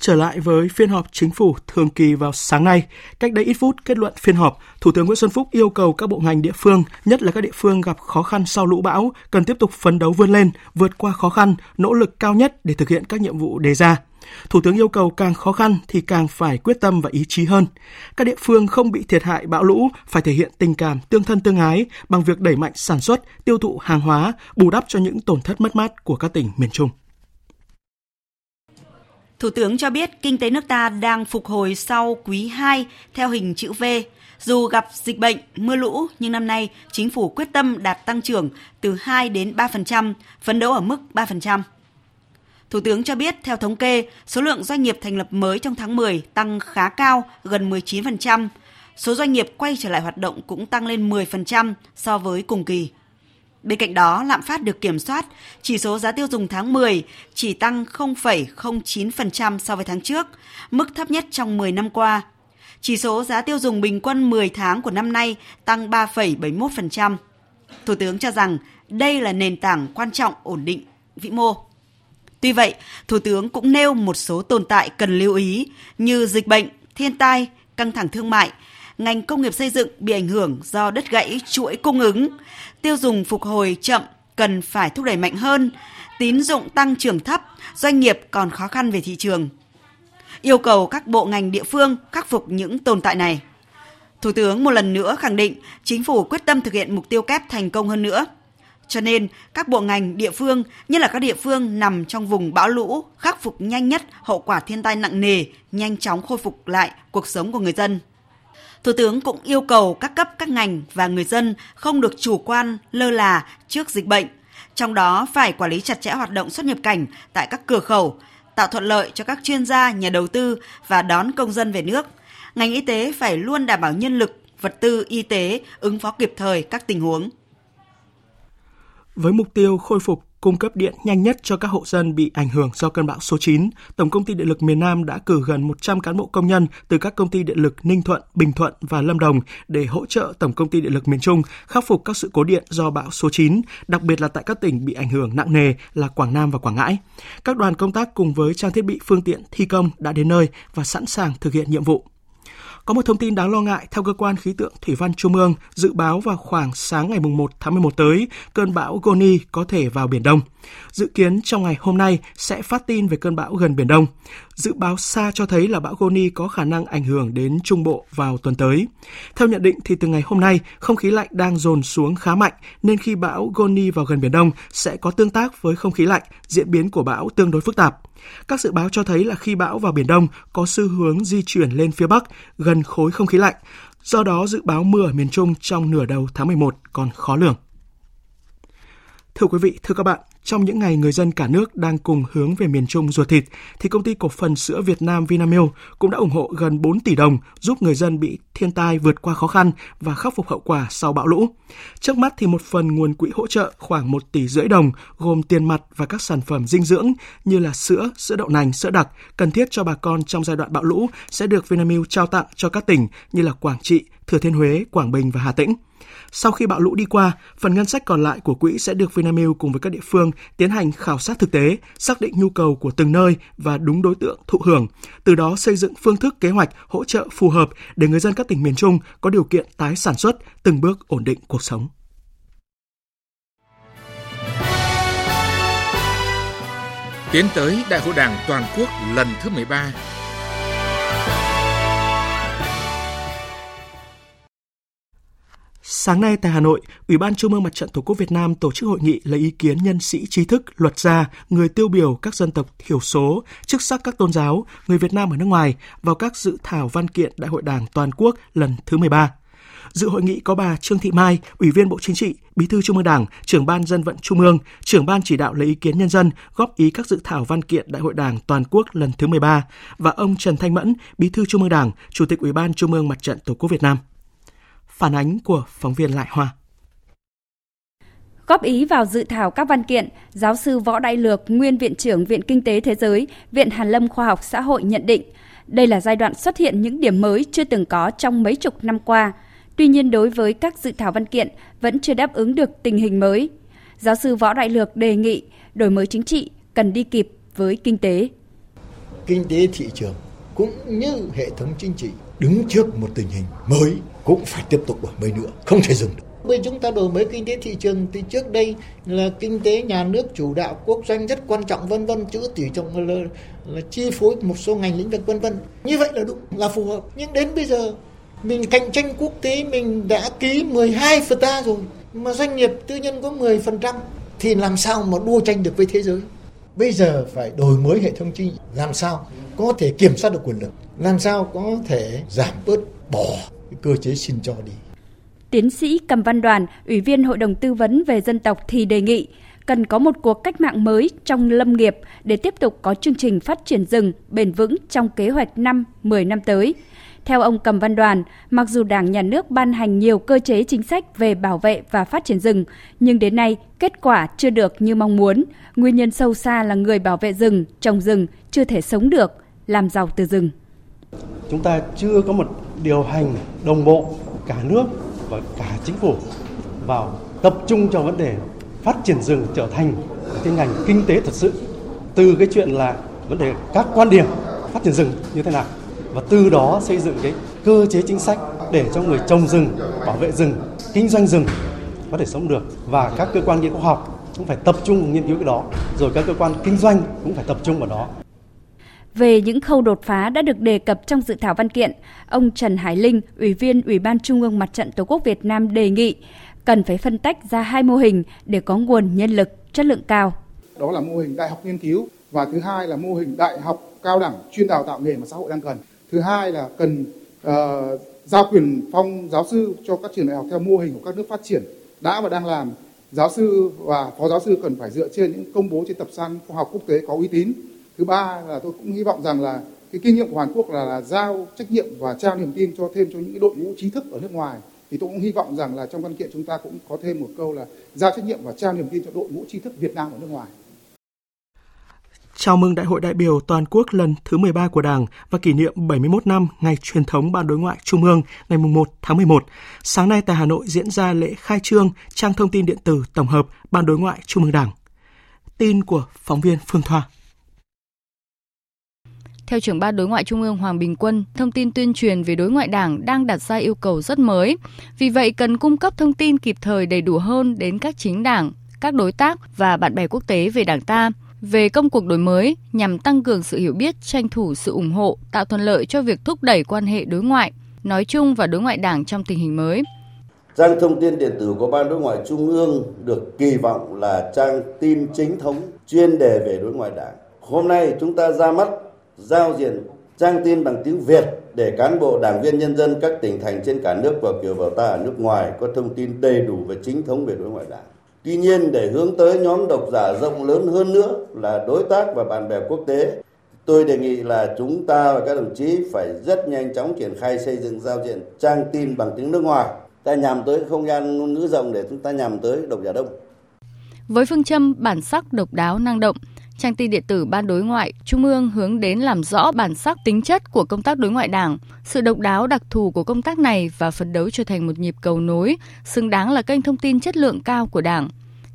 Trở lại với phiên họp chính phủ thường kỳ vào sáng nay, cách đây ít phút kết luận phiên họp, Thủ tướng Nguyễn Xuân Phúc yêu cầu các bộ ngành địa phương, nhất là các địa phương gặp khó khăn sau lũ bão, cần tiếp tục phấn đấu vươn lên, vượt qua khó khăn, nỗ lực cao nhất để thực hiện các nhiệm vụ đề ra. Thủ tướng yêu cầu càng khó khăn thì càng phải quyết tâm và ý chí hơn. Các địa phương không bị thiệt hại bão lũ phải thể hiện tình cảm tương thân tương ái bằng việc đẩy mạnh sản xuất, tiêu thụ hàng hóa, bù đắp cho những tổn thất mất mát của các tỉnh miền Trung. Thủ tướng cho biết kinh tế nước ta đang phục hồi sau quý 2 theo hình chữ V. Dù gặp dịch bệnh, mưa lũ, nhưng năm nay chính phủ quyết tâm đạt tăng trưởng từ 2 đến 3%, phấn đấu ở mức 3%. Thủ tướng cho biết theo thống kê, số lượng doanh nghiệp thành lập mới trong tháng 10 tăng khá cao, gần 19%. Số doanh nghiệp quay trở lại hoạt động cũng tăng lên 10% so với cùng kỳ. Bên cạnh đó, lạm phát được kiểm soát, chỉ số giá tiêu dùng tháng 10 chỉ tăng 0,09% so với tháng trước, mức thấp nhất trong 10 năm qua. Chỉ số giá tiêu dùng bình quân 10 tháng của năm nay tăng 3,71%. Thủ tướng cho rằng đây là nền tảng quan trọng ổn định vĩ mô. Tuy vậy, Thủ tướng cũng nêu một số tồn tại cần lưu ý như dịch bệnh, thiên tai, căng thẳng thương mại, ngành công nghiệp xây dựng bị ảnh hưởng do đất gãy chuỗi cung ứng, tiêu dùng phục hồi chậm cần phải thúc đẩy mạnh hơn, tín dụng tăng trưởng thấp, doanh nghiệp còn khó khăn về thị trường. Yêu cầu các bộ ngành địa phương khắc phục những tồn tại này. Thủ tướng một lần nữa khẳng định chính phủ quyết tâm thực hiện mục tiêu kép thành công hơn nữa. Cho nên, các bộ ngành địa phương, nhất là các địa phương nằm trong vùng bão lũ, khắc phục nhanh nhất hậu quả thiên tai nặng nề, nhanh chóng khôi phục lại cuộc sống của người dân. Thủ tướng cũng yêu cầu các cấp các ngành và người dân không được chủ quan, lơ là trước dịch bệnh, trong đó phải quản lý chặt chẽ hoạt động xuất nhập cảnh tại các cửa khẩu, tạo thuận lợi cho các chuyên gia, nhà đầu tư và đón công dân về nước. Ngành y tế phải luôn đảm bảo nhân lực, vật tư y tế ứng phó kịp thời các tình huống. Với mục tiêu khôi phục cung cấp điện nhanh nhất cho các hộ dân bị ảnh hưởng do cơn bão số 9, Tổng công ty Điện lực miền Nam đã cử gần 100 cán bộ công nhân từ các công ty điện lực Ninh Thuận, Bình Thuận và Lâm Đồng để hỗ trợ Tổng công ty Điện lực miền Trung khắc phục các sự cố điện do bão số 9, đặc biệt là tại các tỉnh bị ảnh hưởng nặng nề là Quảng Nam và Quảng Ngãi. Các đoàn công tác cùng với trang thiết bị phương tiện thi công đã đến nơi và sẵn sàng thực hiện nhiệm vụ. Có một thông tin đáng lo ngại theo cơ quan khí tượng thủy văn Trung ương dự báo vào khoảng sáng ngày 1 tháng 11 tới, cơn bão Goni có thể vào Biển Đông. Dự kiến trong ngày hôm nay sẽ phát tin về cơn bão gần Biển Đông. Dự báo xa cho thấy là bão Goni có khả năng ảnh hưởng đến Trung Bộ vào tuần tới. Theo nhận định thì từ ngày hôm nay, không khí lạnh đang dồn xuống khá mạnh nên khi bão Goni vào gần Biển Đông sẽ có tương tác với không khí lạnh, diễn biến của bão tương đối phức tạp. Các dự báo cho thấy là khi bão vào Biển Đông có xu hướng di chuyển lên phía Bắc gần khối không khí lạnh, do đó dự báo mưa ở miền Trung trong nửa đầu tháng 11 còn khó lường. Thưa quý vị, thưa các bạn, trong những ngày người dân cả nước đang cùng hướng về miền Trung ruột thịt, thì công ty cổ phần sữa Việt Nam Vinamilk cũng đã ủng hộ gần 4 tỷ đồng giúp người dân bị thiên tai vượt qua khó khăn và khắc phục hậu quả sau bão lũ. Trước mắt thì một phần nguồn quỹ hỗ trợ khoảng 1 tỷ rưỡi đồng gồm tiền mặt và các sản phẩm dinh dưỡng như là sữa, sữa đậu nành, sữa đặc cần thiết cho bà con trong giai đoạn bão lũ sẽ được Vinamilk trao tặng cho các tỉnh như là Quảng Trị, Thừa Thiên Huế, Quảng Bình và Hà Tĩnh. Sau khi bão lũ đi qua, phần ngân sách còn lại của quỹ sẽ được Vinamilk cùng với các địa phương tiến hành khảo sát thực tế, xác định nhu cầu của từng nơi và đúng đối tượng thụ hưởng, từ đó xây dựng phương thức kế hoạch hỗ trợ phù hợp để người dân các tỉnh miền Trung có điều kiện tái sản xuất, từng bước ổn định cuộc sống. Tiến tới Đại hội Đảng toàn quốc lần thứ 13 Sáng nay tại Hà Nội, Ủy ban Trung ương Mặt trận Tổ quốc Việt Nam tổ chức hội nghị lấy ý kiến nhân sĩ trí thức, luật gia, người tiêu biểu các dân tộc thiểu số, chức sắc các tôn giáo, người Việt Nam ở nước ngoài vào các dự thảo văn kiện Đại hội Đảng toàn quốc lần thứ 13. Dự hội nghị có bà Trương Thị Mai, Ủy viên Bộ Chính trị, Bí thư Trung ương Đảng, trưởng ban dân vận Trung ương, trưởng ban chỉ đạo lấy ý kiến nhân dân góp ý các dự thảo văn kiện Đại hội Đảng toàn quốc lần thứ 13 và ông Trần Thanh Mẫn, Bí thư Trung ương Đảng, Chủ tịch Ủy ban Trung ương Mặt trận Tổ quốc Việt Nam. Phản ánh của phóng viên Lại Hoa. Góp ý vào dự thảo các văn kiện, giáo sư Võ Đại Lược, nguyên Viện trưởng Viện Kinh tế Thế giới, Viện Hàn Lâm Khoa học Xã hội nhận định, đây là giai đoạn xuất hiện những điểm mới chưa từng có trong mấy chục năm qua. Tuy nhiên đối với các dự thảo văn kiện vẫn chưa đáp ứng được tình hình mới. Giáo sư Võ Đại Lược đề nghị đổi mới chính trị cần đi kịp với kinh tế kinh tế thị trường cũng như hệ thống chính trị đứng trước một tình hình mới cũng phải tiếp tục đổi mới nữa, không thể dừng được. Bởi chúng ta đổi mới kinh tế thị trường thì trước đây là kinh tế nhà nước chủ đạo quốc doanh rất quan trọng vân vân chữ tỷ trọng là, là chi phối một số ngành lĩnh vực vân vân. Như vậy là đúng, là phù hợp. Nhưng đến bây giờ mình cạnh tranh quốc tế mình đã ký 12 FTA rồi mà doanh nghiệp tư nhân có 10% thì làm sao mà đua tranh được với thế giới? Bây giờ phải đổi mới hệ thống chính làm sao có thể kiểm soát được quyền lực, làm sao có thể giảm bớt bỏ cái cơ chế xin cho đi. Tiến sĩ Cầm Văn Đoàn, Ủy viên Hội đồng Tư vấn về Dân tộc thì đề nghị cần có một cuộc cách mạng mới trong lâm nghiệp để tiếp tục có chương trình phát triển rừng bền vững trong kế hoạch năm 10 năm tới. Theo ông Cầm Văn Đoàn, mặc dù Đảng Nhà nước ban hành nhiều cơ chế chính sách về bảo vệ và phát triển rừng, nhưng đến nay kết quả chưa được như mong muốn. Nguyên nhân sâu xa là người bảo vệ rừng, trồng rừng chưa thể sống được, làm giàu từ rừng. Chúng ta chưa có một điều hành đồng bộ cả nước và cả chính phủ vào tập trung cho vấn đề phát triển rừng trở thành cái ngành kinh tế thật sự từ cái chuyện là vấn đề các quan điểm phát triển rừng như thế nào và từ đó xây dựng cái cơ chế chính sách để cho người trồng rừng, bảo vệ rừng, kinh doanh rừng có thể sống được và các cơ quan nghiên cứu khoa học cũng phải tập trung nghiên cứu cái đó, rồi các cơ quan kinh doanh cũng phải tập trung vào đó. Về những khâu đột phá đã được đề cập trong dự thảo văn kiện, ông Trần Hải Linh, Ủy viên Ủy ban Trung ương Mặt trận Tổ quốc Việt Nam đề nghị cần phải phân tách ra hai mô hình để có nguồn nhân lực chất lượng cao. Đó là mô hình đại học nghiên cứu và thứ hai là mô hình đại học cao đẳng chuyên đào tạo nghề mà xã hội đang cần. Thứ hai là cần uh, giao quyền phong giáo sư cho các trường đại học theo mô hình của các nước phát triển đã và đang làm. Giáo sư và phó giáo sư cần phải dựa trên những công bố trên tập san khoa học quốc tế có uy tín. Thứ ba là tôi cũng hy vọng rằng là cái kinh nghiệm của Hàn Quốc là, là giao trách nhiệm và trao niềm tin cho thêm cho những đội ngũ trí thức ở nước ngoài thì tôi cũng hy vọng rằng là trong văn kiện chúng ta cũng có thêm một câu là giao trách nhiệm và trao niềm tin cho đội ngũ trí thức Việt Nam ở nước ngoài. Chào mừng Đại hội đại biểu toàn quốc lần thứ 13 của Đảng và kỷ niệm 71 năm ngày truyền thống Ban đối ngoại Trung ương ngày 1 tháng 11. Sáng nay tại Hà Nội diễn ra lễ khai trương trang thông tin điện tử tổng hợp Ban đối ngoại Trung ương Đảng. Tin của phóng viên Phương Thoa. Theo trưởng ban đối ngoại Trung ương Hoàng Bình Quân, thông tin tuyên truyền về đối ngoại đảng đang đặt ra yêu cầu rất mới. Vì vậy cần cung cấp thông tin kịp thời đầy đủ hơn đến các chính đảng, các đối tác và bạn bè quốc tế về đảng ta về công cuộc đổi mới nhằm tăng cường sự hiểu biết, tranh thủ sự ủng hộ, tạo thuận lợi cho việc thúc đẩy quan hệ đối ngoại, nói chung và đối ngoại đảng trong tình hình mới. Trang thông tin điện tử của Ban đối ngoại Trung ương được kỳ vọng là trang tin chính thống chuyên đề về đối ngoại đảng. Hôm nay chúng ta ra mắt giao diện trang tin bằng tiếng Việt để cán bộ đảng viên nhân dân các tỉnh thành trên cả nước và kiều bào ta ở nước ngoài có thông tin đầy đủ và chính thống về đối ngoại đảng. Tuy nhiên để hướng tới nhóm độc giả rộng lớn hơn nữa là đối tác và bạn bè quốc tế, tôi đề nghị là chúng ta và các đồng chí phải rất nhanh chóng triển khai xây dựng giao diện trang tin bằng tiếng nước ngoài. Ta nhằm tới không gian ngôn ngữ rộng để chúng ta nhằm tới độc giả đông. Với phương châm bản sắc độc đáo năng động, trang tin điện tử Ban đối ngoại Trung ương hướng đến làm rõ bản sắc tính chất của công tác đối ngoại Đảng, sự độc đáo đặc thù của công tác này và phấn đấu trở thành một nhịp cầu nối, xứng đáng là kênh thông tin chất lượng cao của Đảng.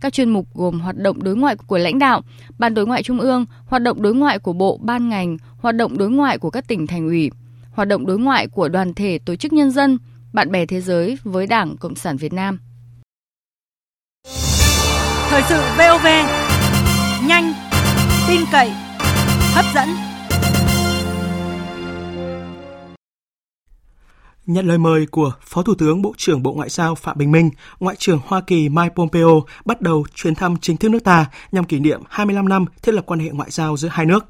Các chuyên mục gồm hoạt động đối ngoại của lãnh đạo, Ban đối ngoại Trung ương, hoạt động đối ngoại của bộ, ban ngành, hoạt động đối ngoại của các tỉnh thành ủy, hoạt động đối ngoại của đoàn thể tổ chức nhân dân, bạn bè thế giới với Đảng Cộng sản Việt Nam. Thời sự VOV, nhanh, tin cậy, hấp dẫn. Nhận lời mời của Phó Thủ tướng Bộ trưởng Bộ Ngoại giao Phạm Bình Minh, Ngoại trưởng Hoa Kỳ Mike Pompeo bắt đầu chuyến thăm chính thức nước ta nhằm kỷ niệm 25 năm thiết lập quan hệ ngoại giao giữa hai nước.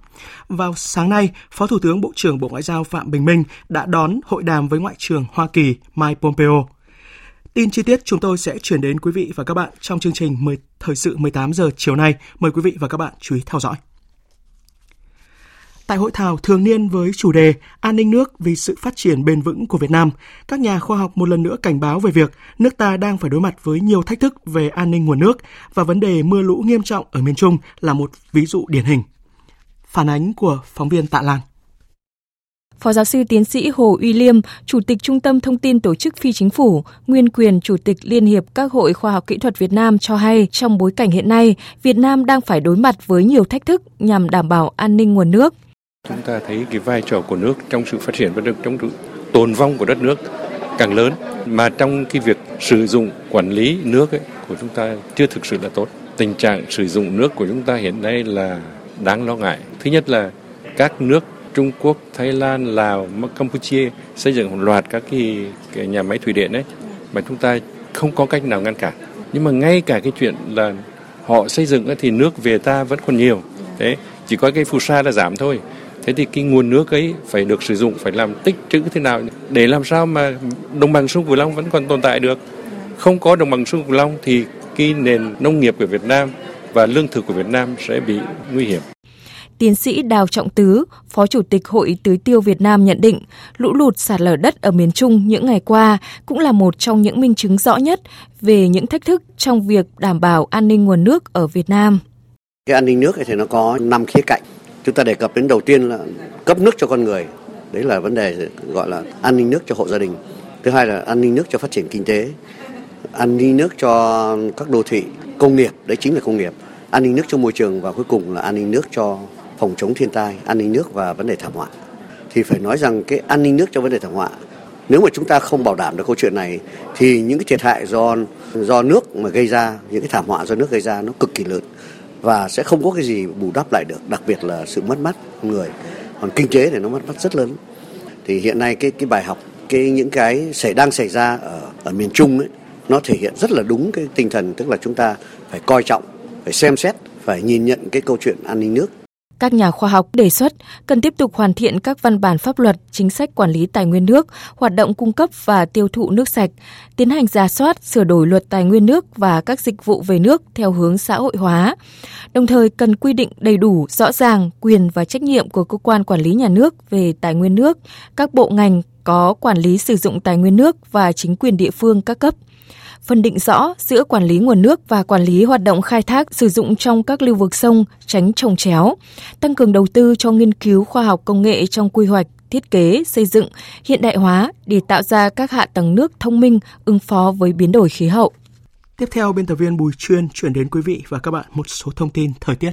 Vào sáng nay, Phó Thủ tướng Bộ trưởng Bộ Ngoại giao Phạm Bình Minh đã đón hội đàm với Ngoại trưởng Hoa Kỳ Mike Pompeo. Tin chi tiết chúng tôi sẽ chuyển đến quý vị và các bạn trong chương trình 10 thời sự 18 giờ chiều nay. Mời quý vị và các bạn chú ý theo dõi. Tại hội thảo thường niên với chủ đề An ninh nước vì sự phát triển bền vững của Việt Nam, các nhà khoa học một lần nữa cảnh báo về việc nước ta đang phải đối mặt với nhiều thách thức về an ninh nguồn nước và vấn đề mưa lũ nghiêm trọng ở miền Trung là một ví dụ điển hình. Phản ánh của phóng viên Tạ Lan. Phó giáo sư tiến sĩ Hồ Uy Liêm, Chủ tịch Trung tâm Thông tin Tổ chức Phi Chính phủ, nguyên quyền Chủ tịch Liên hiệp các hội khoa học kỹ thuật Việt Nam cho hay trong bối cảnh hiện nay, Việt Nam đang phải đối mặt với nhiều thách thức nhằm đảm bảo an ninh nguồn nước. Chúng ta thấy cái vai trò của nước trong sự phát triển và trong sự tồn vong của đất nước càng lớn mà trong cái việc sử dụng quản lý nước ấy, của chúng ta chưa thực sự là tốt. Tình trạng sử dụng nước của chúng ta hiện nay là đáng lo ngại. Thứ nhất là các nước Trung Quốc, Thái Lan, Lào, Campuchia xây dựng một loạt các cái, cái nhà máy thủy điện ấy mà chúng ta không có cách nào ngăn cản. Nhưng mà ngay cả cái chuyện là họ xây dựng ấy, thì nước về ta vẫn còn nhiều. Thế chỉ có cái phù sa là giảm thôi. Thế thì cái nguồn nước ấy phải được sử dụng, phải làm tích trữ thế nào để làm sao mà đồng bằng sông Cửu Long vẫn còn tồn tại được. Không có đồng bằng sông Cửu Long thì cái nền nông nghiệp của Việt Nam và lương thực của Việt Nam sẽ bị nguy hiểm. Tiến sĩ Đào Trọng Tứ, Phó Chủ tịch Hội Tưới Tiêu Việt Nam nhận định, lũ lụt sạt lở đất ở miền Trung những ngày qua cũng là một trong những minh chứng rõ nhất về những thách thức trong việc đảm bảo an ninh nguồn nước ở Việt Nam. Cái an ninh nước thì nó có 5 khía cạnh. Chúng ta đề cập đến đầu tiên là cấp nước cho con người. Đấy là vấn đề gọi là an ninh nước cho hộ gia đình. Thứ hai là an ninh nước cho phát triển kinh tế. An ninh nước cho các đô thị, công nghiệp, đấy chính là công nghiệp. An ninh nước cho môi trường và cuối cùng là an ninh nước cho phòng chống thiên tai, an ninh nước và vấn đề thảm họa. Thì phải nói rằng cái an ninh nước cho vấn đề thảm họa nếu mà chúng ta không bảo đảm được câu chuyện này thì những cái thiệt hại do do nước mà gây ra, những cái thảm họa do nước gây ra nó cực kỳ lớn và sẽ không có cái gì bù đắp lại được, đặc biệt là sự mất mát người. Còn kinh tế thì nó mất mát rất lớn. Thì hiện nay cái cái bài học cái những cái xảy đang xảy ra ở ở miền Trung ấy nó thể hiện rất là đúng cái tinh thần tức là chúng ta phải coi trọng, phải xem xét, phải nhìn nhận cái câu chuyện an ninh nước các nhà khoa học đề xuất cần tiếp tục hoàn thiện các văn bản pháp luật, chính sách quản lý tài nguyên nước, hoạt động cung cấp và tiêu thụ nước sạch, tiến hành giả soát, sửa đổi luật tài nguyên nước và các dịch vụ về nước theo hướng xã hội hóa. Đồng thời cần quy định đầy đủ, rõ ràng quyền và trách nhiệm của cơ quan quản lý nhà nước về tài nguyên nước, các bộ ngành có quản lý sử dụng tài nguyên nước và chính quyền địa phương các cấp – phân định rõ giữa quản lý nguồn nước và quản lý hoạt động khai thác sử dụng trong các lưu vực sông, tránh trồng chéo, tăng cường đầu tư cho nghiên cứu khoa học công nghệ trong quy hoạch, thiết kế, xây dựng, hiện đại hóa để tạo ra các hạ tầng nước thông minh ứng phó với biến đổi khí hậu. Tiếp theo, biên tập viên Bùi Chuyên chuyển đến quý vị và các bạn một số thông tin thời tiết.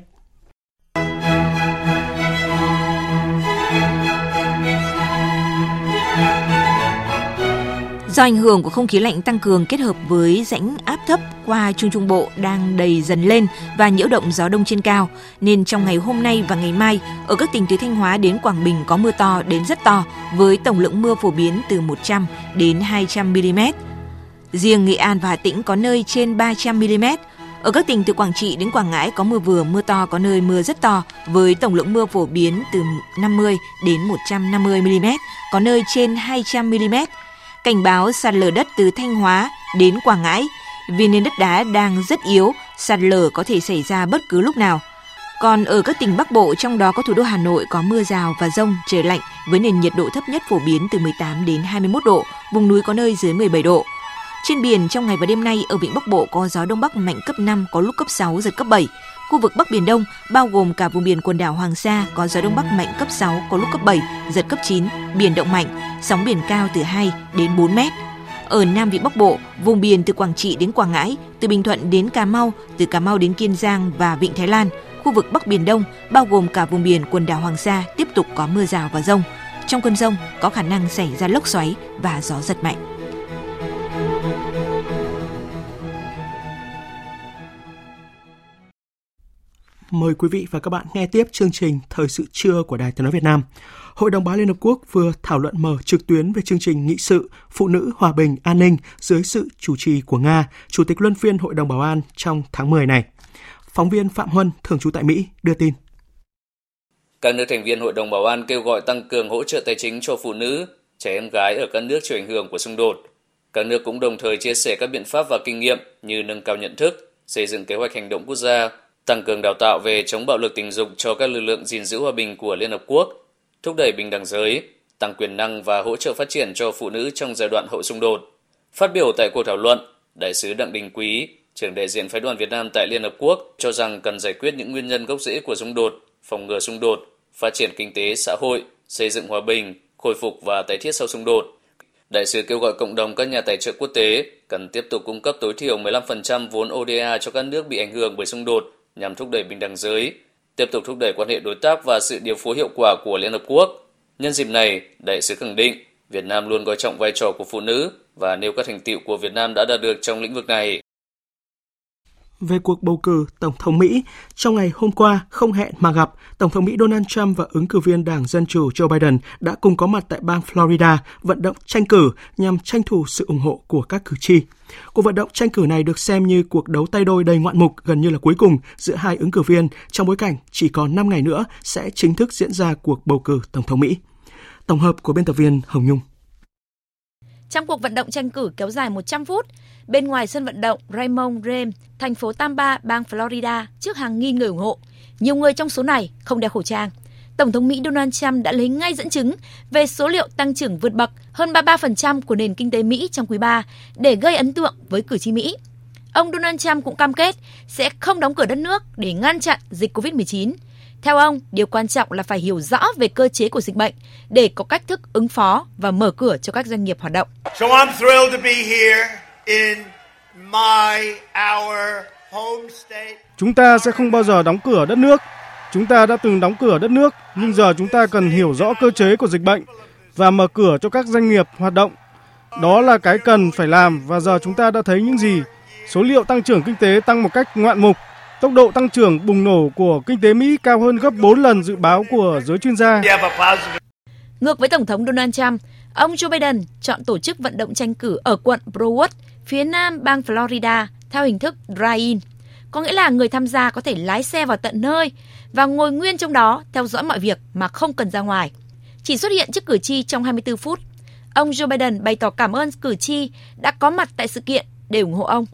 Do ảnh hưởng của không khí lạnh tăng cường kết hợp với rãnh áp thấp qua Trung Trung Bộ đang đầy dần lên và nhiễu động gió đông trên cao, nên trong ngày hôm nay và ngày mai, ở các tỉnh từ Thanh Hóa đến Quảng Bình có mưa to đến rất to, với tổng lượng mưa phổ biến từ 100 đến 200 mm. Riêng Nghệ An và Hà Tĩnh có nơi trên 300 mm. Ở các tỉnh từ Quảng Trị đến Quảng Ngãi có mưa vừa, mưa to, có nơi mưa rất to, với tổng lượng mưa phổ biến từ 50 đến 150 mm, có nơi trên 200 mm cảnh báo sạt lở đất từ Thanh Hóa đến Quảng Ngãi vì nền đất đá đang rất yếu, sạt lở có thể xảy ra bất cứ lúc nào. Còn ở các tỉnh Bắc Bộ, trong đó có thủ đô Hà Nội có mưa rào và rông, trời lạnh với nền nhiệt độ thấp nhất phổ biến từ 18 đến 21 độ, vùng núi có nơi dưới 17 độ. Trên biển trong ngày và đêm nay ở vịnh Bắc Bộ có gió đông bắc mạnh cấp 5 có lúc cấp 6 giật cấp 7. Khu vực Bắc Biển Đông bao gồm cả vùng biển quần đảo Hoàng Sa có gió đông bắc mạnh cấp 6 có lúc cấp 7 giật cấp 9, biển động mạnh, sóng biển cao từ 2 đến 4 mét. Ở Nam Vịnh Bắc Bộ, vùng biển từ Quảng Trị đến Quảng Ngãi, từ Bình Thuận đến Cà Mau, từ Cà Mau đến Kiên Giang và Vịnh Thái Lan, khu vực Bắc Biển Đông bao gồm cả vùng biển quần đảo Hoàng Sa tiếp tục có mưa rào và rông. Trong cơn rông có khả năng xảy ra lốc xoáy và gió giật mạnh. Mời quý vị và các bạn nghe tiếp chương trình Thời sự trưa của Đài Tiếng nói Việt Nam. Hội đồng Báo Liên Hợp Quốc vừa thảo luận mở trực tuyến về chương trình nghị sự Phụ nữ Hòa bình An ninh dưới sự chủ trì của Nga, Chủ tịch Luân phiên Hội đồng Bảo an trong tháng 10 này. Phóng viên Phạm Huân, thường trú tại Mỹ, đưa tin. Các nước thành viên Hội đồng Bảo an kêu gọi tăng cường hỗ trợ tài chính cho phụ nữ, trẻ em gái ở các nước chịu ảnh hưởng của xung đột. Các nước cũng đồng thời chia sẻ các biện pháp và kinh nghiệm như nâng cao nhận thức, xây dựng kế hoạch hành động quốc gia, tăng cường đào tạo về chống bạo lực tình dục cho các lực lượng gìn giữ hòa bình của Liên Hợp Quốc, thúc đẩy bình đẳng giới, tăng quyền năng và hỗ trợ phát triển cho phụ nữ trong giai đoạn hậu xung đột. Phát biểu tại cuộc thảo luận, Đại sứ Đặng Đình Quý, trưởng đại diện phái đoàn Việt Nam tại Liên Hợp Quốc cho rằng cần giải quyết những nguyên nhân gốc rễ của xung đột, phòng ngừa xung đột, phát triển kinh tế xã hội, xây dựng hòa bình, khôi phục và tái thiết sau xung đột. Đại sứ kêu gọi cộng đồng các nhà tài trợ quốc tế cần tiếp tục cung cấp tối thiểu 15% vốn ODA cho các nước bị ảnh hưởng bởi xung đột nhằm thúc đẩy bình đẳng giới, tiếp tục thúc đẩy quan hệ đối tác và sự điều phối hiệu quả của Liên Hợp Quốc. Nhân dịp này, đại sứ khẳng định Việt Nam luôn coi trọng vai trò của phụ nữ và nêu các thành tiệu của Việt Nam đã đạt được trong lĩnh vực này về cuộc bầu cử Tổng thống Mỹ, trong ngày hôm qua không hẹn mà gặp, Tổng thống Mỹ Donald Trump và ứng cử viên Đảng Dân Chủ Joe Biden đã cùng có mặt tại bang Florida vận động tranh cử nhằm tranh thủ sự ủng hộ của các cử tri. Cuộc vận động tranh cử này được xem như cuộc đấu tay đôi đầy ngoạn mục gần như là cuối cùng giữa hai ứng cử viên trong bối cảnh chỉ còn 5 ngày nữa sẽ chính thức diễn ra cuộc bầu cử Tổng thống Mỹ. Tổng hợp của biên tập viên Hồng Nhung. Trong cuộc vận động tranh cử kéo dài 100 phút, bên ngoài sân vận động Raymond James, thành phố Tampa, bang Florida, trước hàng nghìn người ủng hộ. Nhiều người trong số này không đeo khẩu trang. Tổng thống Mỹ Donald Trump đã lấy ngay dẫn chứng về số liệu tăng trưởng vượt bậc hơn 33% của nền kinh tế Mỹ trong quý 3 để gây ấn tượng với cử tri Mỹ. Ông Donald Trump cũng cam kết sẽ không đóng cửa đất nước để ngăn chặn dịch COVID-19. Theo ông, điều quan trọng là phải hiểu rõ về cơ chế của dịch bệnh để có cách thức ứng phó và mở cửa cho các doanh nghiệp hoạt động. So I'm thrilled to be here in my our home state. Chúng ta sẽ không bao giờ đóng cửa đất nước. Chúng ta đã từng đóng cửa đất nước, nhưng giờ chúng ta cần hiểu rõ cơ chế của dịch bệnh và mở cửa cho các doanh nghiệp hoạt động. Đó là cái cần phải làm và giờ chúng ta đã thấy những gì. Số liệu tăng trưởng kinh tế tăng một cách ngoạn mục Tốc độ tăng trưởng bùng nổ của kinh tế Mỹ cao hơn gấp 4 lần dự báo của giới chuyên gia. Ngược với Tổng thống Donald Trump, ông Joe Biden chọn tổ chức vận động tranh cử ở quận Broward, phía nam bang Florida, theo hình thức drive-in. Có nghĩa là người tham gia có thể lái xe vào tận nơi và ngồi nguyên trong đó theo dõi mọi việc mà không cần ra ngoài. Chỉ xuất hiện trước cử tri trong 24 phút. Ông Joe Biden bày tỏ cảm ơn cử tri đã có mặt tại sự kiện để ủng hộ ông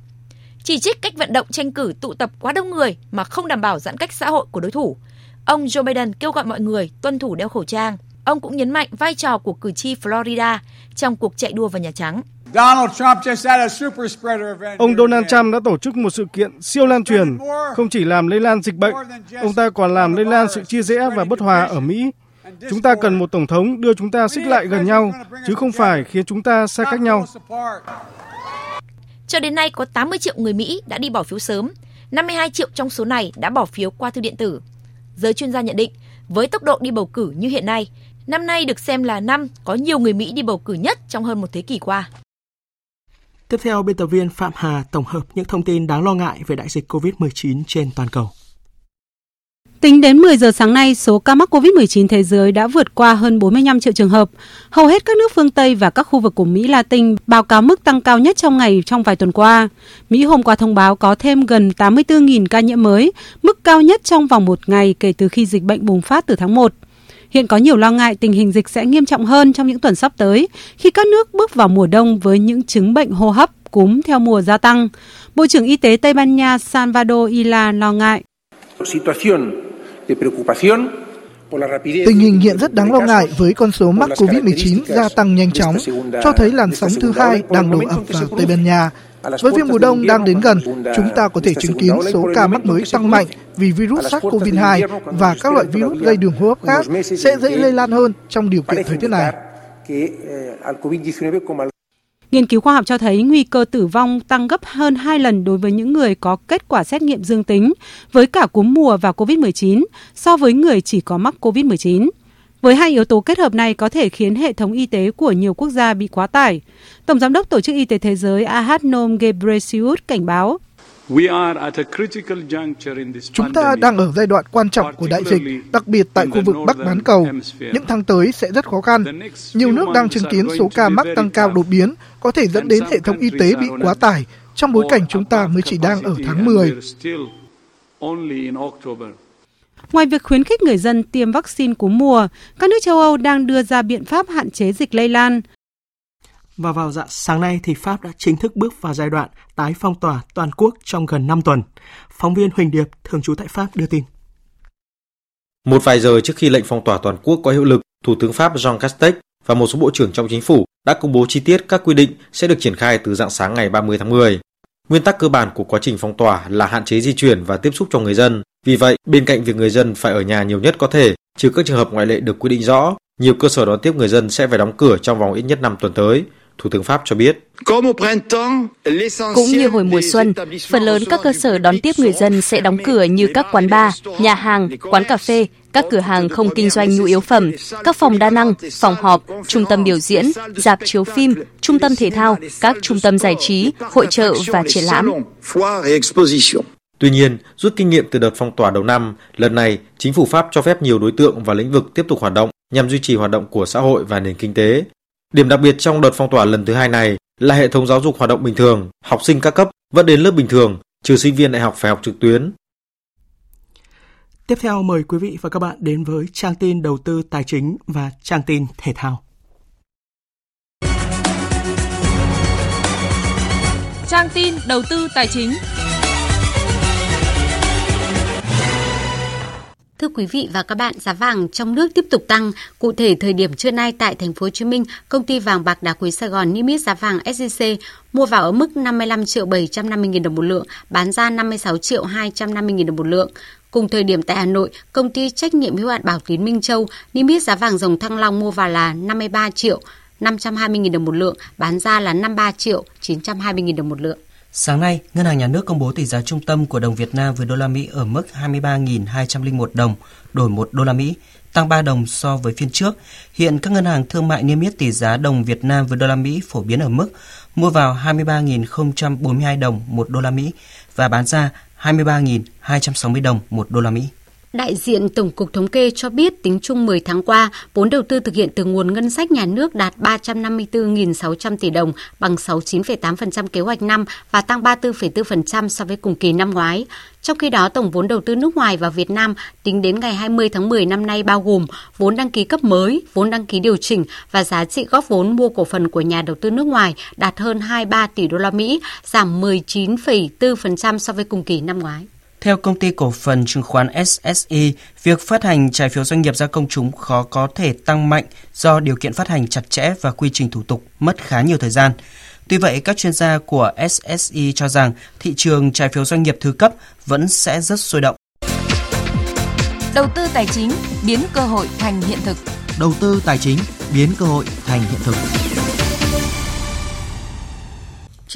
chỉ trích cách vận động tranh cử tụ tập quá đông người mà không đảm bảo giãn cách xã hội của đối thủ. Ông Joe Biden kêu gọi mọi người tuân thủ đeo khẩu trang. Ông cũng nhấn mạnh vai trò của cử tri Florida trong cuộc chạy đua vào Nhà Trắng. Ông Donald Trump đã tổ chức một sự kiện siêu lan truyền, không chỉ làm lây lan dịch bệnh, ông ta còn làm lây lan sự chia rẽ và bất hòa ở Mỹ. Chúng ta cần một tổng thống đưa chúng ta xích lại gần nhau, chứ không phải khiến chúng ta xa cách nhau. Cho đến nay có 80 triệu người Mỹ đã đi bỏ phiếu sớm, 52 triệu trong số này đã bỏ phiếu qua thư điện tử. Giới chuyên gia nhận định, với tốc độ đi bầu cử như hiện nay, năm nay được xem là năm có nhiều người Mỹ đi bầu cử nhất trong hơn một thế kỷ qua. Tiếp theo, biên tập viên Phạm Hà tổng hợp những thông tin đáng lo ngại về đại dịch COVID-19 trên toàn cầu. Tính đến 10 giờ sáng nay, số ca mắc COVID-19 thế giới đã vượt qua hơn 45 triệu trường hợp. Hầu hết các nước phương Tây và các khu vực của Mỹ Latin báo cáo mức tăng cao nhất trong ngày trong vài tuần qua. Mỹ hôm qua thông báo có thêm gần 84.000 ca nhiễm mới, mức cao nhất trong vòng một ngày kể từ khi dịch bệnh bùng phát từ tháng 1. Hiện có nhiều lo ngại tình hình dịch sẽ nghiêm trọng hơn trong những tuần sắp tới khi các nước bước vào mùa đông với những chứng bệnh hô hấp, cúm theo mùa gia tăng. Bộ trưởng Y tế Tây Ban Nha Salvador Illa lo ngại. Tình hình hiện rất đáng lo ngại với con số mắc COVID-19 gia tăng nhanh chóng, cho thấy làn sóng thứ hai đang đổ ập vào Tây Ban Nha. Với viêm mùa đông đang đến gần, chúng ta có thể chứng kiến số ca mắc mới tăng mạnh vì virus SARS-CoV-2 và các loại virus gây đường hô hấp khác sẽ dễ lây lan hơn trong điều kiện thời tiết này. Nghiên cứu khoa học cho thấy nguy cơ tử vong tăng gấp hơn 2 lần đối với những người có kết quả xét nghiệm dương tính với cả cúm mùa và COVID-19 so với người chỉ có mắc COVID-19. Với hai yếu tố kết hợp này có thể khiến hệ thống y tế của nhiều quốc gia bị quá tải. Tổng giám đốc Tổ chức Y tế Thế giới Adhanom Ghebreyesus cảnh báo Chúng ta đang ở giai đoạn quan trọng của đại dịch, đặc biệt tại khu vực Bắc bán cầu. Những tháng tới sẽ rất khó khăn. Nhiều nước đang chứng kiến số ca mắc tăng cao đột biến, có thể dẫn đến hệ thống y tế bị quá tải, trong bối cảnh chúng ta mới chỉ đang ở tháng 10. Ngoài việc khuyến khích người dân tiêm vaccine cúm mùa, các nước châu Âu đang đưa ra biện pháp hạn chế dịch lây lan. Và vào dạng sáng nay thì Pháp đã chính thức bước vào giai đoạn tái phong tỏa toàn quốc trong gần 5 tuần. Phóng viên Huỳnh Điệp, thường trú tại Pháp đưa tin. Một vài giờ trước khi lệnh phong tỏa toàn quốc có hiệu lực, Thủ tướng Pháp Jean Castex và một số bộ trưởng trong chính phủ đã công bố chi tiết các quy định sẽ được triển khai từ dạng sáng ngày 30 tháng 10. Nguyên tắc cơ bản của quá trình phong tỏa là hạn chế di chuyển và tiếp xúc cho người dân. Vì vậy, bên cạnh việc người dân phải ở nhà nhiều nhất có thể, trừ các trường hợp ngoại lệ được quy định rõ, nhiều cơ sở đón tiếp người dân sẽ phải đóng cửa trong vòng ít nhất 5 tuần tới. Thủ tướng Pháp cho biết. Cũng như hồi mùa xuân, phần lớn các cơ sở đón tiếp người dân sẽ đóng cửa như các quán bar, nhà hàng, quán cà phê, các cửa hàng không kinh doanh nhu yếu phẩm, các phòng đa năng, phòng họp, trung tâm biểu diễn, dạp chiếu phim, trung tâm thể thao, các trung tâm giải trí, hội trợ và triển lãm. Tuy nhiên, rút kinh nghiệm từ đợt phong tỏa đầu năm, lần này chính phủ Pháp cho phép nhiều đối tượng và lĩnh vực tiếp tục hoạt động nhằm duy trì hoạt động của xã hội và nền kinh tế. Điểm đặc biệt trong đợt phong tỏa lần thứ hai này là hệ thống giáo dục hoạt động bình thường, học sinh các cấp vẫn đến lớp bình thường, trừ sinh viên đại học phải học trực tuyến. Tiếp theo mời quý vị và các bạn đến với trang tin đầu tư tài chính và trang tin thể thao. Trang tin đầu tư tài chính. Thưa quý vị và các bạn, giá vàng trong nước tiếp tục tăng. Cụ thể, thời điểm trưa nay tại thành phố Hồ Chí Minh, công ty vàng bạc đá quý Sài Gòn niêm yết giá vàng SJC mua vào ở mức 55 triệu 750 000 đồng một lượng, bán ra 56 triệu 250 000 đồng một lượng. Cùng thời điểm tại Hà Nội, công ty trách nhiệm hữu hạn Bảo Tín Minh Châu niêm yết giá vàng dòng Thăng Long mua vào là 53 triệu 520 000 đồng một lượng, bán ra là 53 triệu 920 000 đồng một lượng. Sáng nay, Ngân hàng Nhà nước công bố tỷ giá trung tâm của đồng Việt Nam với đô la Mỹ ở mức 23.201 đồng đổi 1 đô la Mỹ, tăng 3 đồng so với phiên trước. Hiện các ngân hàng thương mại niêm yết tỷ giá đồng Việt Nam với đô la Mỹ phổ biến ở mức mua vào 23.042 đồng 1 đô la Mỹ và bán ra 23.260 đồng 1 đô la Mỹ. Đại diện Tổng cục Thống kê cho biết tính chung 10 tháng qua, vốn đầu tư thực hiện từ nguồn ngân sách nhà nước đạt 354.600 tỷ đồng, bằng 69,8% kế hoạch năm và tăng 34,4% so với cùng kỳ năm ngoái. Trong khi đó, tổng vốn đầu tư nước ngoài vào Việt Nam tính đến ngày 20 tháng 10 năm nay bao gồm vốn đăng ký cấp mới, vốn đăng ký điều chỉnh và giá trị góp vốn mua cổ phần của nhà đầu tư nước ngoài đạt hơn 23 tỷ đô la Mỹ, giảm 19,4% so với cùng kỳ năm ngoái. Theo công ty cổ phần chứng khoán SSE, việc phát hành trái phiếu doanh nghiệp ra công chúng khó có thể tăng mạnh do điều kiện phát hành chặt chẽ và quy trình thủ tục mất khá nhiều thời gian. Tuy vậy, các chuyên gia của SSE cho rằng thị trường trái phiếu doanh nghiệp thứ cấp vẫn sẽ rất sôi động. Đầu tư tài chính biến cơ hội thành hiện thực. Đầu tư tài chính biến cơ hội thành hiện thực.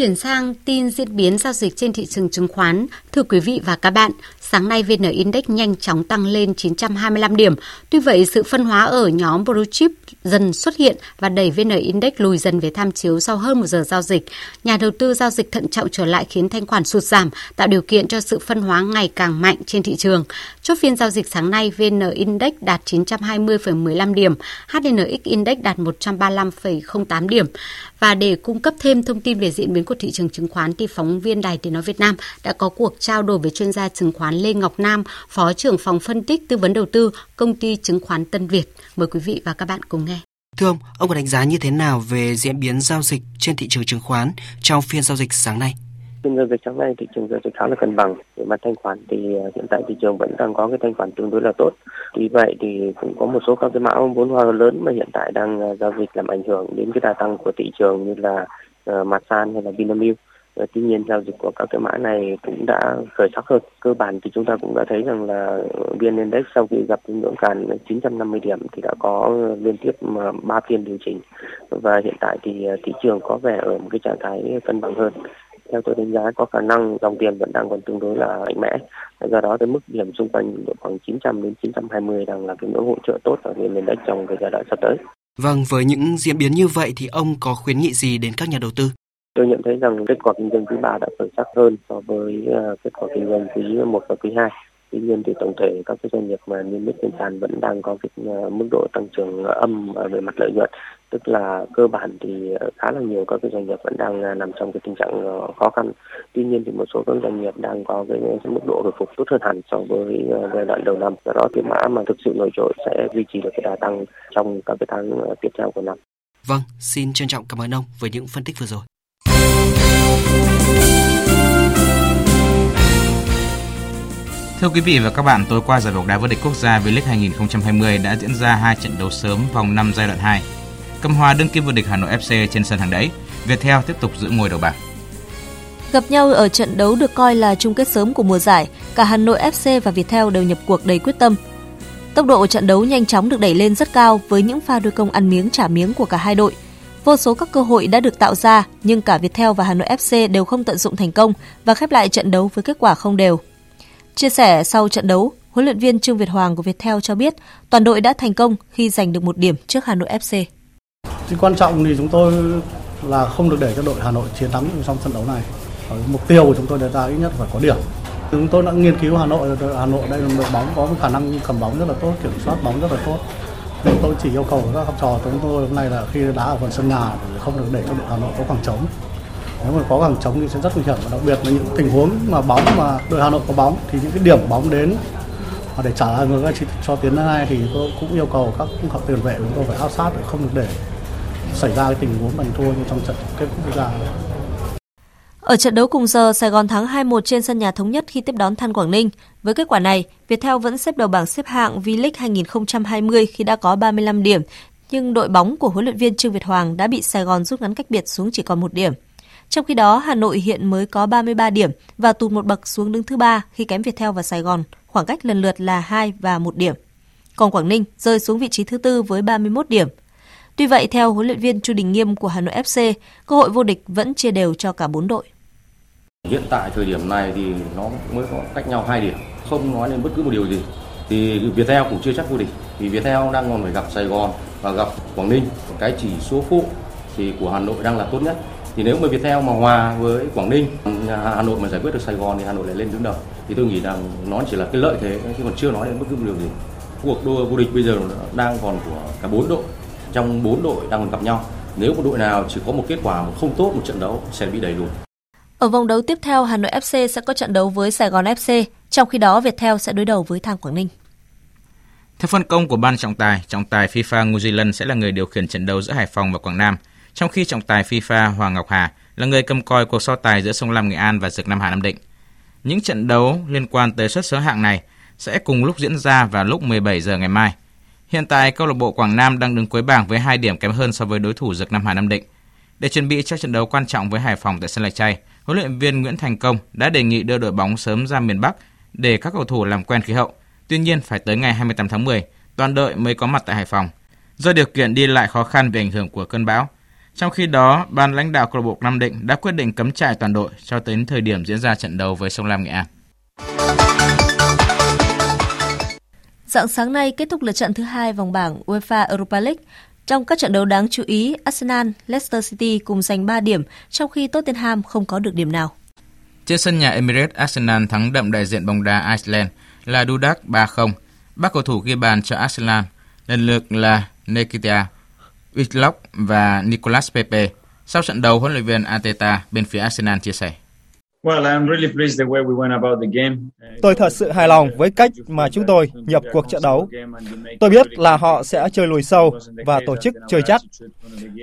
Chuyển sang tin diễn biến giao dịch trên thị trường chứng khoán. Thưa quý vị và các bạn, sáng nay VN Index nhanh chóng tăng lên 925 điểm. Tuy vậy, sự phân hóa ở nhóm Blue Chip dần xuất hiện và đẩy VN Index lùi dần về tham chiếu sau hơn một giờ giao dịch. Nhà đầu tư giao dịch thận trọng trở lại khiến thanh khoản sụt giảm, tạo điều kiện cho sự phân hóa ngày càng mạnh trên thị trường. Chốt phiên giao dịch sáng nay, VN Index đạt 920,15 điểm, HNX Index đạt 135,08 điểm. Và để cung cấp thêm thông tin về diễn biến của thị trường chứng khoán thì phóng viên Đài Tiếng nói Việt Nam đã có cuộc trao đổi với chuyên gia chứng khoán Lê Ngọc Nam, Phó trưởng phòng phân tích tư vấn đầu tư công ty chứng khoán Tân Việt. Mời quý vị và các bạn cùng nghe. Thưa ông, ông có đánh giá như thế nào về diễn biến giao dịch trên thị trường chứng khoán trong phiên giao dịch sáng nay? Phiên giao dịch sáng nay thị trường giao dịch khá là cân bằng. Về mặt thanh khoản thì ờ, hiện tại thị trường vẫn đang có cái thanh khoản tương đối là tốt. Tuy vậy thì cũng có một số các cái mã vốn hoa lớn mà hiện tại đang ờ, giao dịch làm ảnh hưởng đến cái đà tăng của thị trường như là uh, Masan hay là Vinamilk. Uh, tuy nhiên giao dịch của các cái mã này cũng đã khởi sắc hơn. Cơ bản thì chúng ta cũng đã thấy rằng là VN Index sau khi gặp ngưỡng cản 950 điểm thì đã có liên tiếp ba phiên điều chỉnh và hiện tại thì ờ, thị trường có vẻ ở một cái trạng thái cân bằng hơn theo tôi đánh giá có khả năng dòng tiền vẫn đang còn tương đối là mạnh mẽ do đó cái mức điểm xung quanh độ khoảng 900 đến 920 đang là cái ngưỡng hỗ trợ tốt ở nền đất trong cái giai đoạn sắp tới. Vâng, với những diễn biến như vậy thì ông có khuyến nghị gì đến các nhà đầu tư? Tôi nhận thấy rằng kết quả kinh doanh quý 3 đã khởi sắc hơn so với ờ, kết quả kinh doanh quý 1 và quý 2. Tuy nhiên thì tổng thể các cái doanh nghiệp mà niêm yết trên sàn vẫn đang có cái ờ, mức độ tăng trưởng âm ờ, về mặt lợi nhuận tức là cơ bản thì ờ, khá là nhiều các cái doanh nghiệp vẫn đang ờ, nằm trong cái tình trạng ờ, khó khăn. Tuy nhiên thì một số các doanh nghiệp đang có cái mức độ hồi phục tốt hơn hẳn so với giai đoạn đầu năm. Do đó thì mã mà thực sự nổi trội sẽ duy trì được cái đà tăng trong các cái tháng tiếp theo của năm. Vâng xin trân trọng cảm ơn ông với những phân tích vừa rồi. Thưa quý vị và các bạn, tối qua giải bóng đá vô địch quốc gia V-League 2020 đã diễn ra hai trận đấu sớm vòng 5 giai đoạn 2 cầm hòa đương kim vô địch Hà Nội FC trên sân hàng đẫy. Viettel tiếp tục giữ ngôi đầu bảng. Gặp nhau ở trận đấu được coi là chung kết sớm của mùa giải, cả Hà Nội FC và Viettel đều nhập cuộc đầy quyết tâm. Tốc độ trận đấu nhanh chóng được đẩy lên rất cao với những pha đôi công ăn miếng trả miếng của cả hai đội. Vô số các cơ hội đã được tạo ra, nhưng cả Viettel và Hà Nội FC đều không tận dụng thành công và khép lại trận đấu với kết quả không đều. Chia sẻ sau trận đấu, huấn luyện viên Trương Việt Hoàng của Viettel cho biết toàn đội đã thành công khi giành được một điểm trước Hà Nội FC. Thì quan trọng thì chúng tôi là không được để cho đội Hà Nội chiến thắng trong trận đấu này. Mục tiêu của chúng tôi đề ra ít nhất phải có điểm. Chúng tôi đã nghiên cứu Hà Nội, Hà Nội đây là một đội bóng có khả năng cầm bóng rất là tốt, kiểm soát bóng rất là tốt. Nên tôi chỉ yêu cầu các học trò chúng tôi hôm nay là khi đá ở phần sân nhà thì không được để cho đội Hà Nội có khoảng trống. Nếu mà có khoảng trống thì sẽ rất nguy hiểm và đặc biệt là những tình huống mà bóng mà đội Hà Nội có bóng thì những cái điểm bóng đến và để trả lại ngược cho tiến hai thì tôi cũng yêu cầu các học tiền vệ chúng tôi phải áp sát để không được để xảy ra cái tình huống bàn thua như trong trận kết quốc gia. Ở trận đấu cùng giờ, Sài Gòn thắng 2-1 trên sân nhà thống nhất khi tiếp đón Than Quảng Ninh. Với kết quả này, Viettel vẫn xếp đầu bảng xếp hạng V-League 2020 khi đã có 35 điểm, nhưng đội bóng của huấn luyện viên Trương Việt Hoàng đã bị Sài Gòn rút ngắn cách biệt xuống chỉ còn một điểm. Trong khi đó, Hà Nội hiện mới có 33 điểm và tụt một bậc xuống đứng thứ ba khi kém Viettel và Sài Gòn, khoảng cách lần lượt là 2 và 1 điểm. Còn Quảng Ninh rơi xuống vị trí thứ tư với 31 điểm. Tuy vậy, theo huấn luyện viên Chu Đình Nghiêm của Hà Nội FC, cơ hội vô địch vẫn chia đều cho cả bốn đội. Hiện tại thời điểm này thì nó mới có cách nhau hai điểm, không nói lên bất cứ một điều gì. Thì Viettel cũng chưa chắc vô địch, vì Viettel đang còn phải gặp Sài Gòn và gặp Quảng Ninh. Cái chỉ số phụ thì của Hà Nội đang là tốt nhất. Thì nếu mà Viettel mà hòa với Quảng Ninh, Hà Nội mà giải quyết được Sài Gòn thì Hà Nội lại lên đứng đầu. Thì tôi nghĩ rằng nó chỉ là cái lợi thế chứ còn chưa nói đến bất cứ một điều gì. Cuộc đua vô địch bây giờ đang còn của cả bốn đội trong bốn đội đang còn gặp nhau. Nếu một đội nào chỉ có một kết quả không tốt một trận đấu sẽ bị đẩy lùi. Ở vòng đấu tiếp theo, Hà Nội FC sẽ có trận đấu với Sài Gòn FC, trong khi đó Viettel sẽ đối đầu với Than Quảng Ninh. Theo phân công của ban trọng tài, trọng tài FIFA New Zealand sẽ là người điều khiển trận đấu giữa Hải Phòng và Quảng Nam, trong khi trọng tài FIFA Hoàng Ngọc Hà là người cầm coi cuộc so tài giữa Sông Lam Nghệ An và Dược Nam Hà Nam Định. Những trận đấu liên quan tới suất số hạng này sẽ cùng lúc diễn ra vào lúc 17 giờ ngày mai. Hiện tại câu lạc bộ Quảng Nam đang đứng cuối bảng với 2 điểm kém hơn so với đối thủ Dược Nam Hà Nam Định. Để chuẩn bị cho trận đấu quan trọng với Hải Phòng tại sân Lạch Tray, huấn luyện viên Nguyễn Thành Công đã đề nghị đưa đội bóng sớm ra miền Bắc để các cầu thủ làm quen khí hậu. Tuy nhiên phải tới ngày 28 tháng 10, toàn đội mới có mặt tại Hải Phòng. Do điều kiện đi lại khó khăn vì ảnh hưởng của cơn bão. Trong khi đó, ban lãnh đạo câu lạc bộ Nam Định đã quyết định cấm trại toàn đội cho đến thời điểm diễn ra trận đấu với Sông Lam Nghệ An. Dạng sáng nay kết thúc lượt trận thứ hai vòng bảng UEFA Europa League. Trong các trận đấu đáng chú ý, Arsenal, Leicester City cùng giành 3 điểm, trong khi Tottenham không có được điểm nào. Trên sân nhà Emirates, Arsenal thắng đậm đại diện bóng đá Iceland là Dudak 3-0. Ba cầu thủ ghi bàn cho Arsenal lần lượt là Nikita Whitlock và Nicolas Pepe. Sau trận đấu, huấn luyện viên Arteta bên phía Arsenal chia sẻ. Tôi thật sự hài lòng với cách mà chúng tôi nhập cuộc trận đấu. Tôi biết là họ sẽ chơi lùi sâu và tổ chức chơi chắc.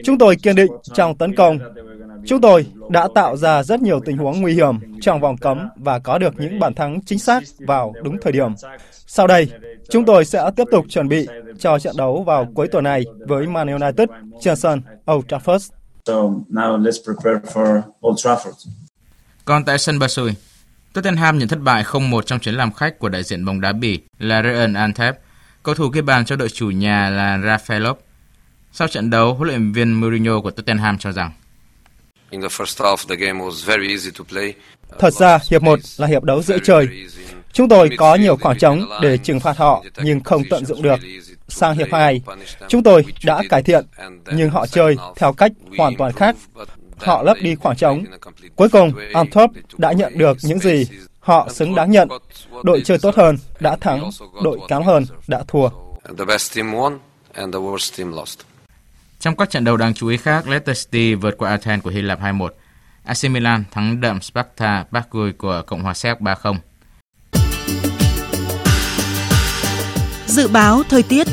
Chúng tôi kiên định trong tấn công. Chúng tôi đã tạo ra rất nhiều tình huống nguy hiểm trong vòng cấm và có được những bàn thắng chính xác vào đúng thời điểm. Sau đây, chúng tôi sẽ tiếp tục chuẩn bị cho trận đấu vào cuối tuần này với Man United trên sân Old Trafford. So now let's prepare for Old Trafford. Còn tại sân Basui, Tottenham nhận thất bại 0-1 trong chuyến làm khách của đại diện bóng đá Bỉ là Real Antep. Cầu thủ ghi bàn cho đội chủ nhà là Rafaelov. Sau trận đấu, huấn luyện viên Mourinho của Tottenham cho rằng Thật ra, hiệp 1 là hiệp đấu dễ chơi. Chúng tôi có nhiều khoảng trống để trừng phạt họ nhưng không tận dụng được. Sang hiệp 2, chúng tôi đã cải thiện, nhưng họ chơi theo cách hoàn toàn khác họ lấp đi khoảng trống. Cuối cùng, Antwerp đã nhận được những gì họ xứng đáng nhận. Đội chơi tốt hơn đã thắng, đội kém hơn đã thua. Trong các trận đấu đáng chú ý khác, Leicester City vượt qua Athens của Hy Lạp 2-1. AC Milan thắng đậm Sparta Prague của Cộng hòa Séc 3-0. Dự báo thời tiết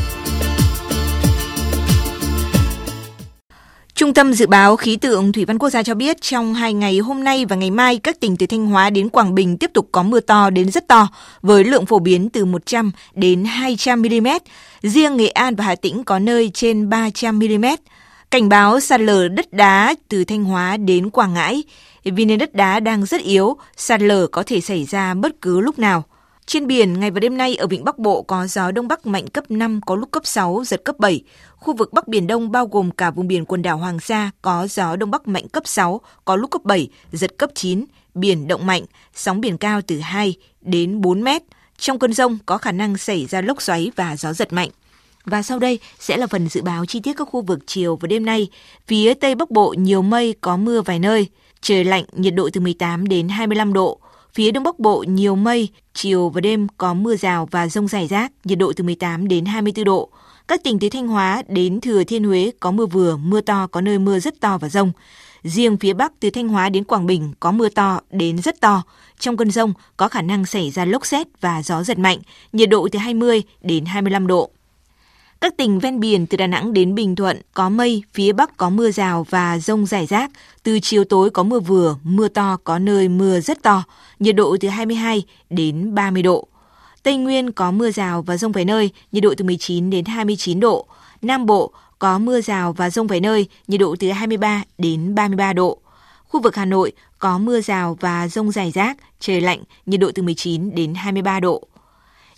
Trung tâm Dự báo Khí tượng Thủy văn Quốc gia cho biết trong hai ngày hôm nay và ngày mai, các tỉnh từ Thanh Hóa đến Quảng Bình tiếp tục có mưa to đến rất to, với lượng phổ biến từ 100 đến 200 mm. Riêng Nghệ An và Hà Tĩnh có nơi trên 300 mm. Cảnh báo sạt lở đất đá từ Thanh Hóa đến Quảng Ngãi. Vì nền đất đá đang rất yếu, sạt lở có thể xảy ra bất cứ lúc nào. Trên biển, ngày và đêm nay ở vịnh Bắc Bộ có gió Đông Bắc mạnh cấp 5, có lúc cấp 6, giật cấp 7. Khu vực Bắc Biển Đông bao gồm cả vùng biển quần đảo Hoàng Sa có gió Đông Bắc mạnh cấp 6, có lúc cấp 7, giật cấp 9, biển động mạnh, sóng biển cao từ 2 đến 4 mét. Trong cơn rông có khả năng xảy ra lốc xoáy và gió giật mạnh. Và sau đây sẽ là phần dự báo chi tiết các khu vực chiều và đêm nay. Phía Tây Bắc Bộ nhiều mây, có mưa vài nơi. Trời lạnh, nhiệt độ từ 18 đến 25 độ. Phía Đông Bắc Bộ nhiều mây, chiều và đêm có mưa rào và rông rải rác, nhiệt độ từ 18 đến 24 độ. Các tỉnh từ Thanh Hóa đến Thừa Thiên Huế có mưa vừa, mưa to, có nơi mưa rất to và rông. Riêng phía Bắc từ Thanh Hóa đến Quảng Bình có mưa to đến rất to. Trong cơn rông có khả năng xảy ra lốc xét và gió giật mạnh, nhiệt độ từ 20 đến 25 độ. Các tỉnh ven biển từ Đà Nẵng đến Bình Thuận có mây, phía Bắc có mưa rào và rông rải rác. Từ chiều tối có mưa vừa, mưa to, có nơi mưa rất to, nhiệt độ từ 22 đến 30 độ. Tây Nguyên có mưa rào và rông vài nơi, nhiệt độ từ 19 đến 29 độ. Nam Bộ có mưa rào và rông vài nơi, nhiệt độ từ 23 đến 33 độ. Khu vực Hà Nội có mưa rào và rông rải rác, trời lạnh, nhiệt độ từ 19 đến 23 độ.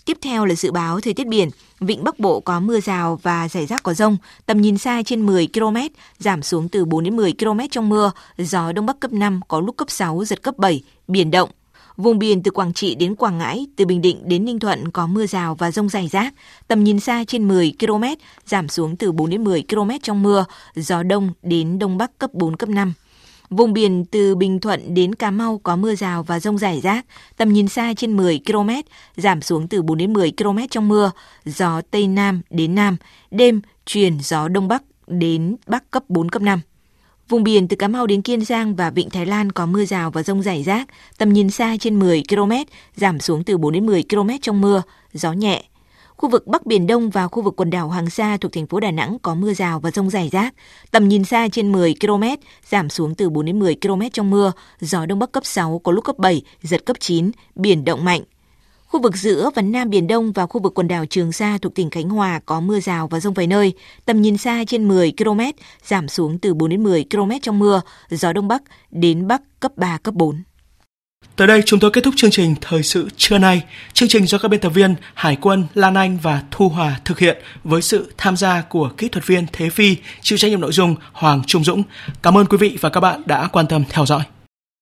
Tiếp theo là dự báo thời tiết biển. Vịnh Bắc Bộ có mưa rào và rải rác có rông, tầm nhìn xa trên 10 km, giảm xuống từ 4 đến 10 km trong mưa, gió Đông Bắc cấp 5, có lúc cấp 6, giật cấp 7, biển động. Vùng biển từ Quảng Trị đến Quảng Ngãi, từ Bình Định đến Ninh Thuận có mưa rào và rông rải rác, tầm nhìn xa trên 10 km, giảm xuống từ 4 đến 10 km trong mưa, gió Đông đến Đông Bắc cấp 4, cấp 5. Vùng biển từ Bình Thuận đến Cà Mau có mưa rào và rông rải rác, tầm nhìn xa trên 10 km, giảm xuống từ 4 đến 10 km trong mưa, gió Tây Nam đến Nam, đêm chuyển gió Đông Bắc đến Bắc cấp 4, cấp 5. Vùng biển từ Cà Mau đến Kiên Giang và Vịnh Thái Lan có mưa rào và rông rải rác, tầm nhìn xa trên 10 km, giảm xuống từ 4 đến 10 km trong mưa, gió nhẹ. Khu vực Bắc Biển Đông và khu vực quần đảo Hoàng Sa thuộc thành phố Đà Nẵng có mưa rào và rông rải rác. Tầm nhìn xa trên 10 km, giảm xuống từ 4 đến 10 km trong mưa, gió Đông Bắc cấp 6, có lúc cấp 7, giật cấp 9, biển động mạnh. Khu vực giữa và Nam Biển Đông và khu vực quần đảo Trường Sa thuộc tỉnh Khánh Hòa có mưa rào và rông vài nơi. Tầm nhìn xa trên 10 km, giảm xuống từ 4 đến 10 km trong mưa, gió Đông Bắc đến Bắc cấp 3, cấp 4. Tới đây chúng tôi kết thúc chương trình Thời sự trưa nay. Chương trình do các biên tập viên Hải quân, Lan Anh và Thu Hòa thực hiện với sự tham gia của kỹ thuật viên Thế Phi, chịu trách nhiệm nội dung Hoàng Trung Dũng. Cảm ơn quý vị và các bạn đã quan tâm theo dõi.